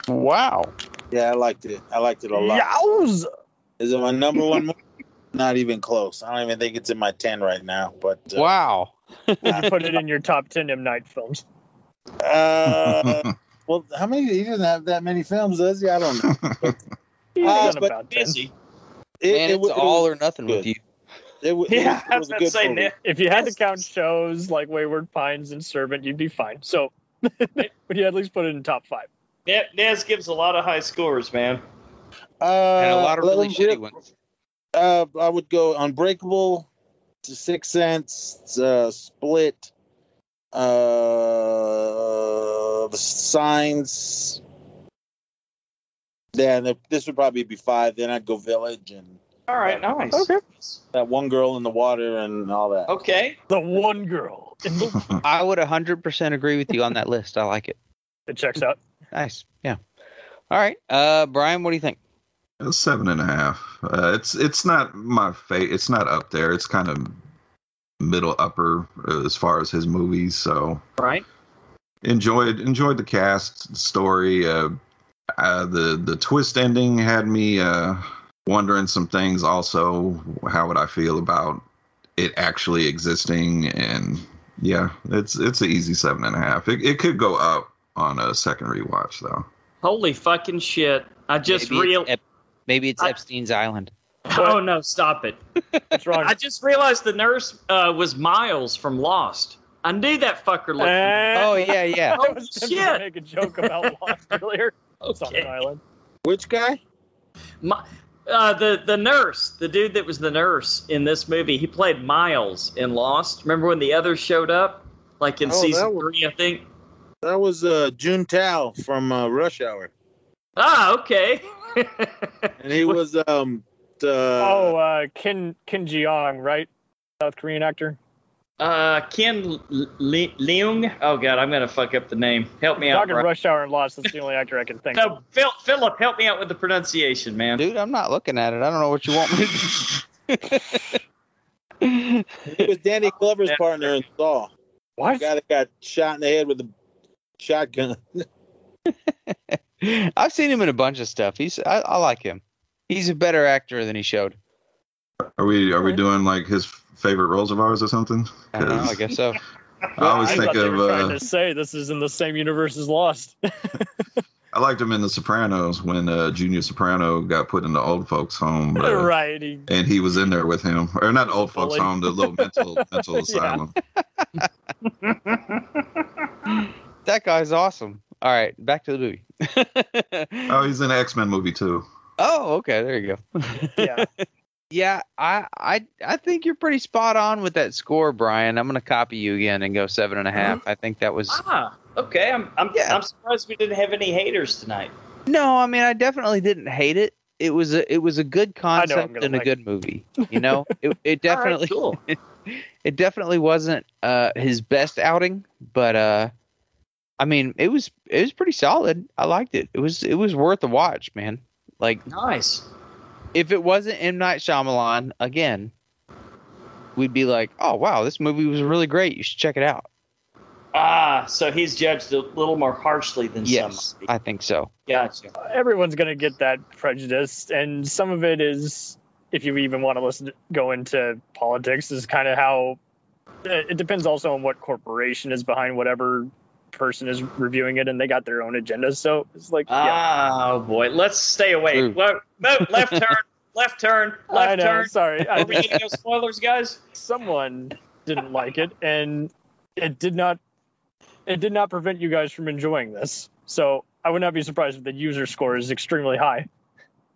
Wow. Yeah, I liked it. I liked it a lot. Yows! Is it my number one movie? Not even close. I don't even think it's in my ten right now. But uh, Wow. You put it in your top 10 M. Night films. uh, well, how many? He doesn't have that many films, does he? I don't know. He's done but about 10. Busy. It, Man, it it's it all was or nothing good. with you. It, it Yeah, was, I it was gonna good say, movie. If you had to count shows like Wayward Pines and Servant, you'd be fine. So, would you at least put it in top five? Ne- Nez gives a lot of high scores, man. Uh, And a lot of really him- shitty ones. Uh, I would go Unbreakable, to Six Sense, uh, Split, uh, The Signs. Yeah, this would probably be five. Then I'd go Village and All right, nice. Okay. that one girl in the water and all that. Okay. The one girl. I would 100% agree with you on that list. I like it. it checks out. Nice. Yeah. All right. Uh, Brian, what do you think? Seven and a half. Uh, it's it's not my fa- It's not up there. It's kind of middle upper uh, as far as his movies. So Right. enjoyed enjoyed the cast story. Uh, uh, the the twist ending had me uh, wondering some things. Also, how would I feel about it actually existing? And yeah, it's it's an easy seven and a half. It, it could go up on a second rewatch though. Holy fucking shit. I just maybe real. It's Ep- maybe it's I- Epstein's Island. Oh, no, stop it. What's wrong? I just realized the nurse uh, was Miles from Lost. I knew that fucker looked. Eh, Oh, yeah, yeah. I was tempted shit. to make a joke about Lost earlier. It's on an okay. island. Which guy? My, uh, the the nurse, the dude that was the nurse in this movie, he played Miles in Lost. Remember when the others showed up, like in Oh, season was- three, I think. That was uh, June Tao from uh, Rush Hour, Ah, okay. and he was um. The, oh, uh, Kim Kim Jeong, right? South Korean actor. uh, Ken L- Le- Leung. Oh god, I'm gonna fuck up the name. Help me out. Talking Brian. Rush Hour and Lost. That's the only actor I can think of. No, Phil, Philip, help me out with the pronunciation, man. Dude, I'm not looking at it. I don't know what you want me to do. he was Danny Glover's partner in Saw. The guy that got shot in the head with a shotgun. I've seen him in a bunch of stuff. He's I, I like him. He's a better actor than he showed. Are we are we doing like his favorite roles of ours or something? I don't know. I guess so. I always I think of were trying uh, to say this is in the same universe as Lost. I liked him in The Sopranos when uh, Junior Soprano got put in the old folks home, uh, right. He, and he was in there with him, or not old folks home, the little mental mental asylum. That guy's awesome. All right, back to the movie. Oh, he's in an X Men movie too. oh, okay, there you go. yeah. Yeah, I, I I think you're pretty spot on with that score, Brian. I'm gonna copy you again and go seven and a half. I think that was Ah, okay. I'm I'm, Yeah. I'm surprised we didn't have any haters tonight. no. I mean, I definitely didn't hate it. It was a it was a good I know I'm concept gonna and a like good movie. You know, it it All right, definitely cool. it definitely wasn't uh his best outing, but uh, I mean, it was it was pretty solid. I liked it. It was it was worth a watch, man. Like Nice. if it wasn't M Night Shyamalan again, we'd be like, oh wow, this movie was really great. You should check it out. Ah, so he's judged a little more harshly than Yes, some. I think so. Gotcha. Everyone's going to get that prejudice. And some of it is, if you even want to listen to, go into politics, is kind of how it depends also on what corporation is behind whatever person is reviewing it and they got their own agenda. So it's like, yeah. Ah, oh boy, let's stay away. True. Well, no, left turn, left turn, I left know. turn. Sorry. I, Are we getting those spoilers, guys? someone didn't like it and it did not it did not prevent you guys from enjoying this so i would not be surprised if the user score is extremely high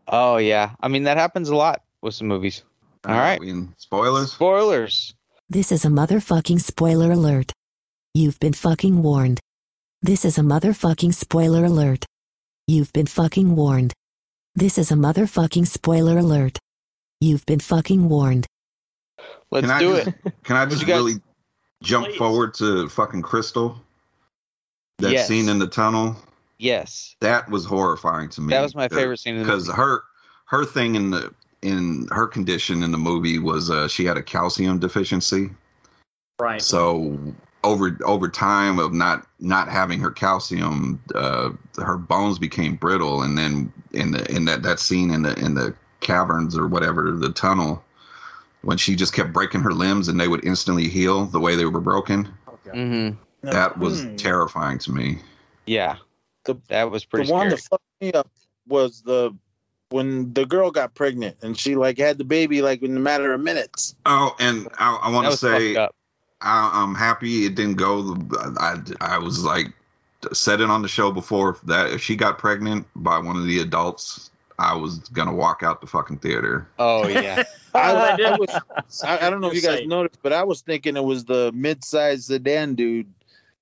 Oh yeah, I mean that happens a lot with some movies. All right. We in spoilers. Spoilers. This is a motherfucking spoiler alert. You've been fucking warned. This is a motherfucking spoiler alert. You've been fucking warned. This is a motherfucking spoiler alert. You've been fucking warned. Let's Can I do just- it. Can I just you guys- really jump Please. forward to fucking Crystal? That Yes. scene in the tunnel. Yes, That was horrifying to me. that was my favorite scene because her her thing in the in her condition in the movie was uh, she had a calcium deficiency. Right. So over over time of not not having her calcium, uh, her bones became brittle, and then in the in that that scene in the in the caverns or whatever the tunnel, when she just kept breaking her limbs and they would instantly heal the way they were broken, hmm that was Hmm. terrifying to me. Yeah, The- that was pretty. The pretty one scary. that fucked me up was the when the girl got pregnant and she like had the baby like in a matter of minutes. Oh, and I, I want to say up. I, I'm happy it didn't go. I, I was like said it on the show before that if she got pregnant by one of the adults, I was gonna walk out the fucking theater. Oh yeah, I, I I, was, I, I don't know if you guys Say. noticed, but I was thinking it was the mid-sized sedan dude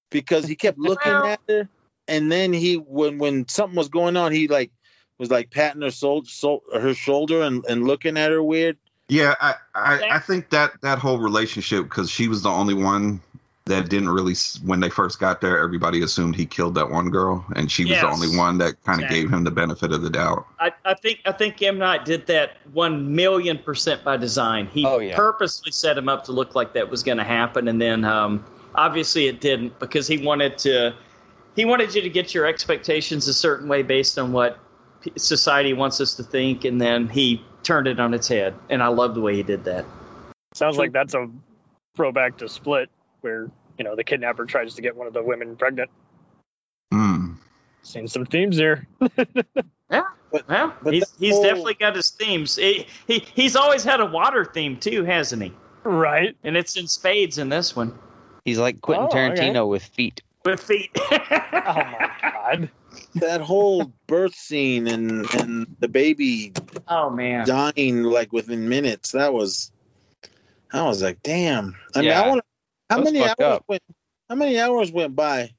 because he kept looking Well- at her, and then he when when something was going on, he like was like patting her sol- sol- her shoulder and, and looking at her weird. Yeah, I I, I think that that whole relationship because she was the only one that didn't really when they first got there everybody assumed he killed that one girl and she was Yes. the only one that kind of Exactly. gave him the benefit of the doubt I, I think I think M Night did that one million percent by design. He Oh, yeah. purposely set him up to look like that was going to happen, and then um, obviously it didn't because he wanted to. He wanted you to get your expectations a certain way based on what p- society wants us to think, and then he turned it on its head. And I love the way he did that. Sounds like that's a throwback to Split, where you know the kidnapper tries to get one of the women pregnant. Hmm. Seen some themes here. Well, But he's, he's whole- definitely got his themes. He, he he's always had a water theme too, hasn't he? Right. And it's in spades in this one he's like Quentin Oh, okay. Tarantino with feet. with feet. Oh my god. That whole birth scene and and the baby oh man. dying like within minutes. That was, I was like, damn. I mean, Yeah. I want. How many hours up. went? How many hours went by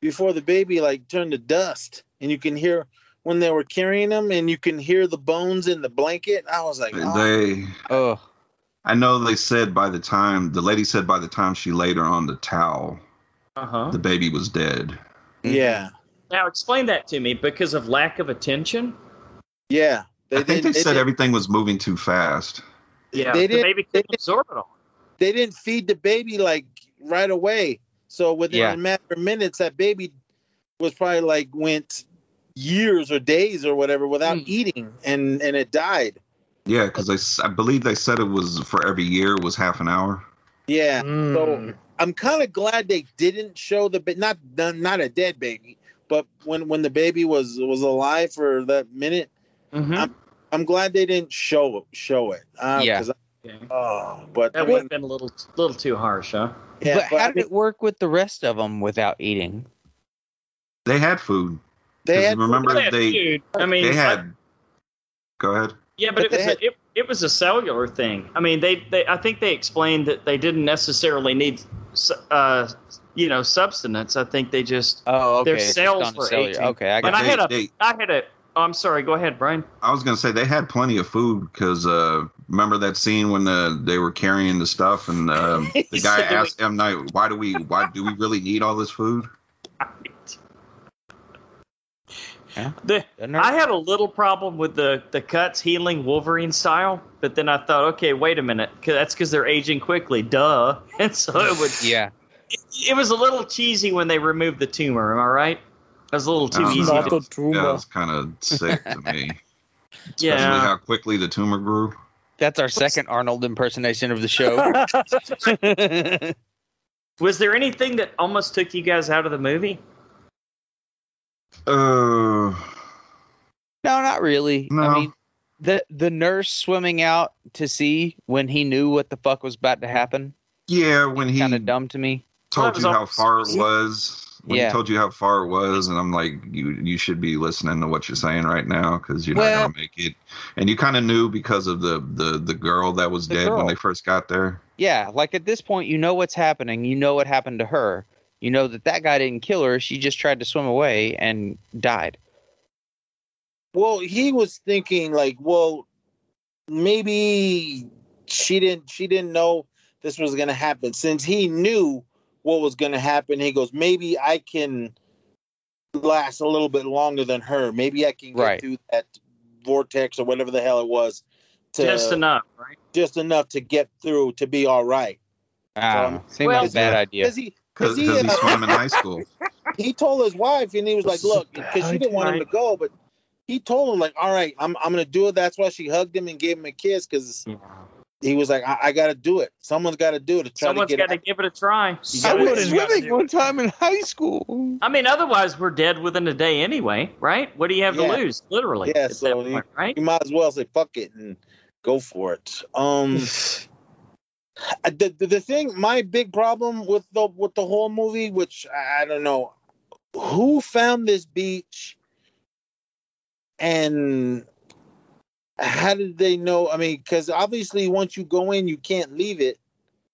before the baby like turned to dust, and you can hear when they were carrying him, and you can hear the bones in the blanket. I was like, oh, they Oh, I know they said by the time the lady said by the time she laid her on the towel Uh huh. the baby was dead yeah, Now explain that to me because of lack of attention. yeah. I think they, didn't- said didn't- everything was moving too fast Yeah, They the did- baby they couldn't absorb it all. they didn't feed the baby like right away. So within Yeah. a matter of minutes, that baby was probably like went years or days or whatever without Mm. eating, and and it died. yeah because I s- I believe they said it was for every year was half an hour Yeah. Mm. So I'm kind of glad they didn't show the ba- not not not a dead baby, but when when the baby was was alive for that minute, Mm-hmm. I'm- I'm glad they didn't show show it. Uh, Yeah. 'cause I- oh, but That would have been a little little too harsh, huh? yeah, but but how I did mean, it work with the rest of them without eating? they had food they 'Cause had remember Yeah, they dude, I mean, they had like- go ahead yeah, but, but it was had- it, it was a cellular thing. I mean, they, they I think they explained that they didn't necessarily need, uh, you know, substance. I think they just. Oh, okay. Their it's cells on the were cellular. aging. Okay, I And got I they- had a, they- I had a. Oh, I'm sorry. Go ahead, Brian. I was gonna say they had plenty of food because uh, remember that scene when uh, they were carrying the stuff and um, the guy said that we- asked M Night, "Why do we? Why do we really need all this food?" Yeah. The, I had a little problem with the, the cuts healing Wolverine style, but then I thought, okay, wait a minute, 'cause that's because they're aging quickly, duh. And so it would, yeah. it, it was a little cheesy when they removed the tumor. Am I right? It was a little too uh-huh. easy. know. Not To, the tumor. Yeah, it's kind of sick to me, especially yeah. how quickly the tumor grew. That's our second Arnold impersonation of the show. Was there anything that almost took you guys out of the movie? Uh, no, not really. No. I mean, the the nurse swimming out to sea when he knew what the fuck was about to happen, yeah, when he kind of dumb to me. told you how far it was, when Yeah. he told you how far it was, and I'm like, you you should be listening to what you're saying right now because you're Well- not gonna make it. And you kind of knew because of the the the girl that was dead girl. when they first got there. Yeah, like at this point, you know what's happening. You know what happened to her. You know that that guy didn't kill her. She just tried to swim away and died. Well, he was thinking like, well, maybe she didn't she didn't know this was gonna happen. Since he knew what was gonna happen, he goes, maybe I can last a little bit longer than her. Maybe I can get Right. through that vortex or whatever the hell it was. To, Just enough, right? just enough to get through to be all right. I don't know. Seemed well- like a bad idea. Because he, Because he, he, uh, swam in high school. he told his wife, and he was like, "Look," because she didn't want him to go, but he told him like, "All right, I'm I'm gonna do it." That's why she hugged him and gave him a kiss because he was like, "I, I got to do it. Someone's got to do it to try Someone's to got get." to give it a try. I gotta- would- would've gotta swimming one time in high school. I mean, otherwise we're dead within a day anyway, right? What do you have Yeah. to lose, literally? Yeah, so point, right? you might as well say "fuck it" and go for it. Um, the, the the thing, my big problem with the with the whole movie, which I, I don't know, who found this beach, and how did they know? I mean, because obviously once you go in, you can't leave it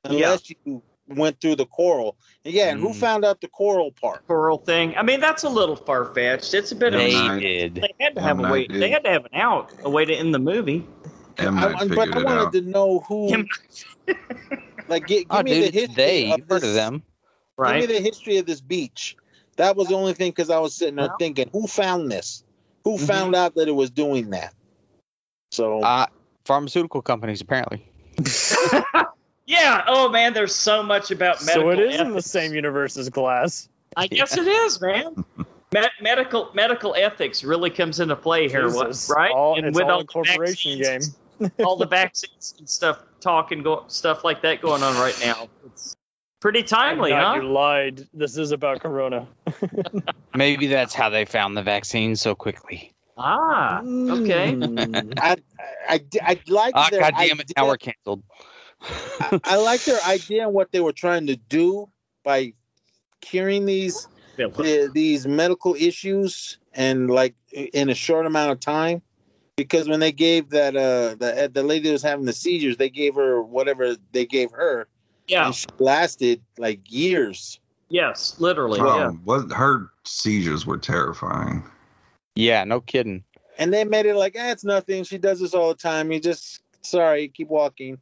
unless you went through the coral. And yeah, and who Mm. found out the coral part? Coral thing. I mean, that's a little far fetched. It's a bit of They a. Did. They had to have a way. Did. They had to have an out, a way to end the movie. M. I, Night I- but I wanted out. to know who. Him- Like, gi- give Oh, me dude, the history. they. of heard this- of them. Right. Give me the history of this beach. That was the only thing because I was sitting there Well- thinking, who found this? Who Mhm. found out that it was doing that? So Uh, pharmaceutical companies, apparently. yeah. Oh man, there's so much about medical. So it is in the same universe as Glass. I guess it is, man. Me- medical medical ethics really comes into play here, what, Jesus. right? All, and it's with all all a corporation the vaccines, game. all the vaccines and stuff, talk and go, stuff like that going on right now. It's pretty timely, huh? You lied. This is about Corona. Maybe that's how they found the vaccine so quickly. Ah, okay. Mm. I, I, I like Ah, their God damn it! Now idea- we're canceled. I, I like their idea and what they were trying to do by curing these the, these medical issues and like in a short amount of time because when they gave that uh the the lady that was having the seizures they gave her whatever they gave her Yeah. and she lasted like years Yes. Literally. Yeah. Um, what her seizures were terrifying. Yeah, no kidding. and they made it like eh, it's nothing she does this all the time you just sorry keep walking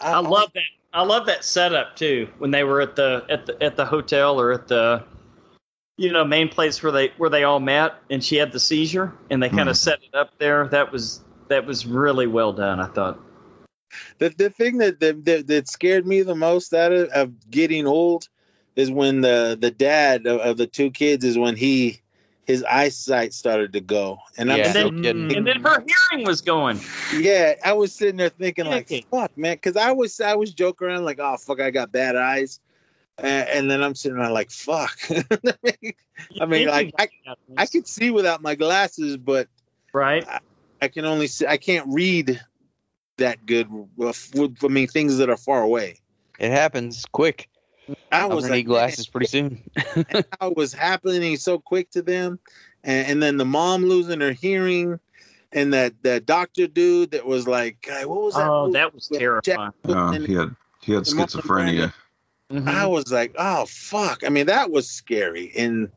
I love that. I love that setup too. When they were at the at the at the hotel or at the you know main place where they where they all met, and she had the seizure, and they kind of Mhm. set it up there. That was that was really well done. I thought. the, the thing that, that that that scared me the most out of, of getting old is when the the dad of, of the two kids is when he his eyesight started to go and i'm Yeah, still, no kidding. And then her hearing was going. yeah i was sitting there thinking like fuck man because i was i was joking around like oh fuck i got bad eyes and, and then i'm sitting there like fuck i mean like i i could see without my glasses but right. i can only see i can't read that good with, with i mean things that are far away It happens quick. i I'm was gonna like need glasses pretty soon. how it was happening so quick to them and, and then the mom losing her hearing and that that doctor dude that was like what was that Oh, that was with terrifying. Jack Uh, he had he had The Marlon schizophrenia. Mhm. i was like oh fuck i mean that was scary and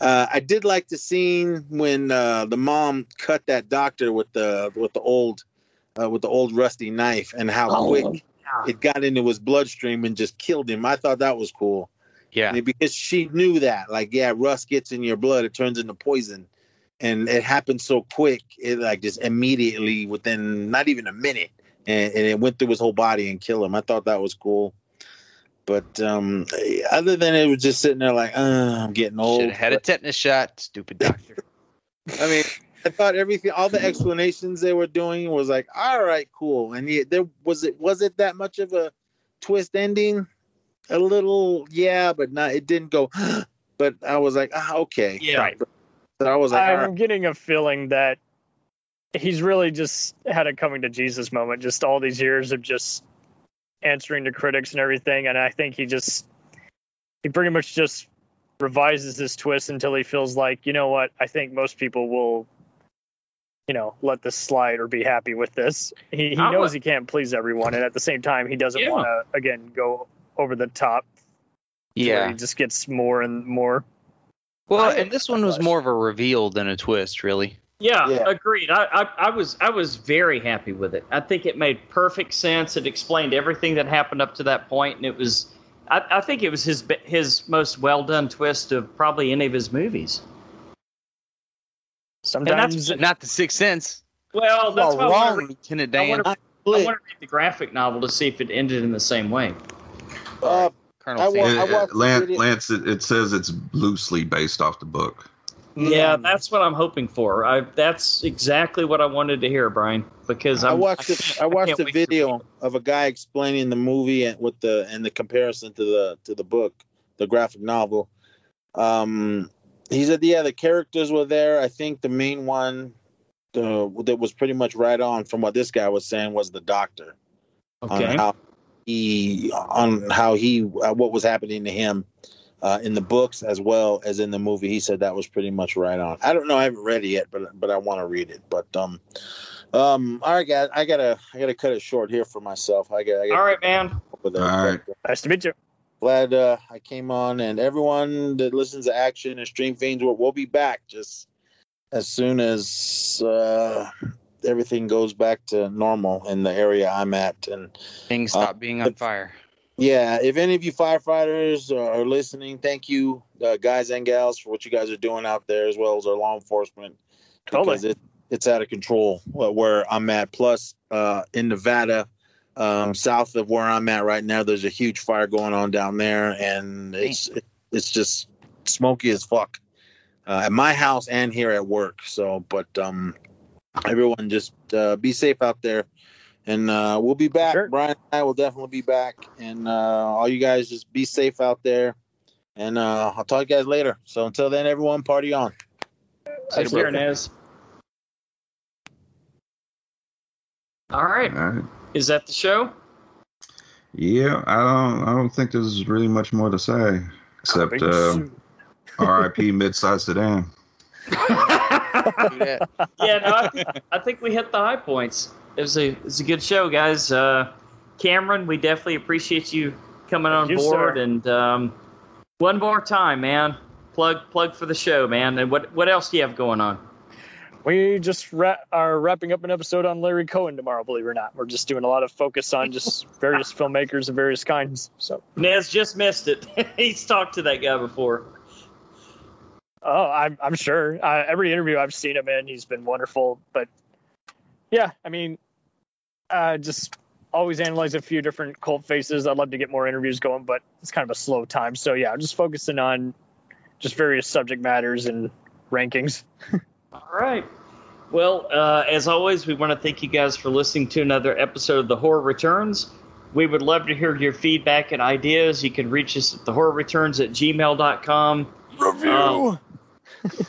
uh, I did like the scene when uh, the mom cut that doctor with the with the old uh, with the old rusty knife and how Oh, quick yeah. it got into his bloodstream and just killed him. I thought that was cool. Yeah. I mean, because she knew that, like, yeah, rust gets in your blood, it turns into poison, and it happened so quick, it like just immediately within not even a minute, and, and it went through his whole body and killed him. I thought that was cool, but um, other than it was just sitting there like, uh, I'm getting old. Should have had a tetanus shot, stupid doctor. I mean, I thought everything, all the explanations they were doing was like, all right, cool. And yeah, there was it was it that much of a twist ending? A little, yeah, but not. It didn't go. But I was like, ah, okay. Yeah. Right. So I was like, I'm right. getting a feeling that he's really just had a coming to Jesus moment. Just all these years of just answering to critics and everything, and I think he just he pretty much just revises his twist until he feels like, you know what, I think most people will, you know, let this slide or be happy with this. He, he I'm knows a- he can't please everyone, and at the same time, he doesn't Yeah. want to again go over the top. Yeah. he just gets more and more. Well, and this one was more of a reveal than a twist, really. Yeah, Yeah. agreed. I, I, I was I was very happy with it. I think it made perfect sense. It explained everything that happened up to that point, and it was. I, I think it was his his most well done twist of probably any of his movies. Sometimes Not the Sixth Sense. Well, that's You why I wrong, wanna read- Lieutenant I Dan. wanna- I want to read the graphic novel to see if it ended in the same way. Uh, Colonel I Sanders. wa- It- it- watched the Lance, video- Lance it, it says it's loosely based off the book. Yeah, mm, that's what I'm hoping for. I, that's exactly what I wanted to hear, Brian. Because I I'm, watched it. I watched can't the video of a guy explaining the movie and with the and the comparison to the to the book, the graphic novel. Um, he said, yeah, the characters were there. I think the main one, uh, that was pretty much right on from what this guy was saying was the doctor Okay. on how he on how he uh, what was happening to him. Uh, in the books as well as in the movie, he said that was pretty much right on. I don't know, I haven't read it yet, but but I want to read it. But um, um, all right, guys, I gotta I gotta cut it short here for myself. I got. I gotta All right, man. With. All right. Nice to meet you. glad uh, I came on, and everyone that listens to Action and Stream Fiends, we'll, we'll be back just as soon as uh, everything goes back to normal in the area I'm at. And Things Uh, stop being on fire. Yeah, if any of you firefighters are, listening, thank you, uh, guys and gals, for what you guys are doing out there, as well as our law enforcement, Totally. because it, it's out of control where- where I'm at. Plus, uh, in Nevada, um, south of where I'm at right now, there's a huge fire going on down there, and it's it, it's just smoky as fuck uh, at my house and here at work. So, but um, everyone just uh, be safe out there. And uh, we'll be back. Sure. Brian and I will definitely be back. And uh, all you guys just be safe out there. And uh, I'll talk to you guys later. So until then, everyone, party on. Take care, Nez. All right. All right. Is that the show? Yeah, I don't. I don't think there's really much more to say except Big uh, shoot. R.I.P. Midsize Sedan. Yeah, no, I think, I think we hit the high points. It was a it was a good show, guys. Uh, Cameron, we definitely appreciate you coming on you, board. sir. And um, one more time, man, plug plug for the show, man. And what what else do you have going on? We just ra- are wrapping up an episode on Larry Cohen tomorrow. Believe it or not, we're just doing a lot of focus on just various filmmakers of various kinds. So, Nez just missed it. He's talked to that guy before. oh, I'm I'm sure uh, every interview I've seen him in, he's been wonderful. But yeah, I mean, uh, just always analyze a few different cult faces. I'd love to get more interviews going, but it's kind of a slow time. So yeah, I'm just focusing on just various subject matters and rankings. All right. Well, uh, as always, we want to thank you guys for listening to another episode of The Horror Returns. We would love to hear your feedback and ideas. You can reach us at thehorrorreturns at gmail.com. Review. Uh,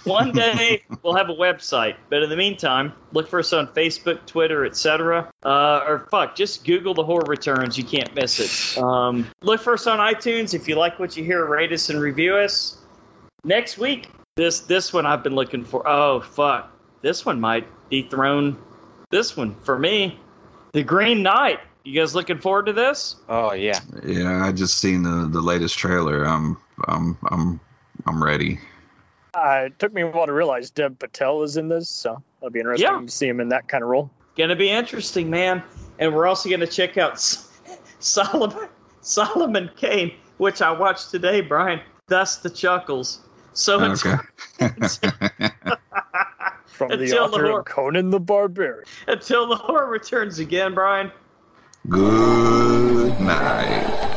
One day we'll have a website, but in the meantime, look for us on Facebook, Twitter, etc. Uh, or fuck, just Google The Horror Returns. You can't miss it. Um, look for us on iTunes. If you like what you hear, rate us and review us. Next week, this this one I've been looking for. Oh fuck, this one might dethrone this one for me. The Green Knight. You guys looking forward to this? Oh yeah. Yeah, I just seen the the latest trailer. I'm I'm I'm I'm ready. Uh, it took me a while to realize Dev Patel is in this, so it'll be interesting Yeah. to see him in that kind of role. Gonna be interesting, man. And we're also gonna check out Solomon Solomon Kane, which I watched today, Brian. Thus the chuckles. So until, From the Until the author of Conan the Barbarian. until the horror returns again, Brian. Good night.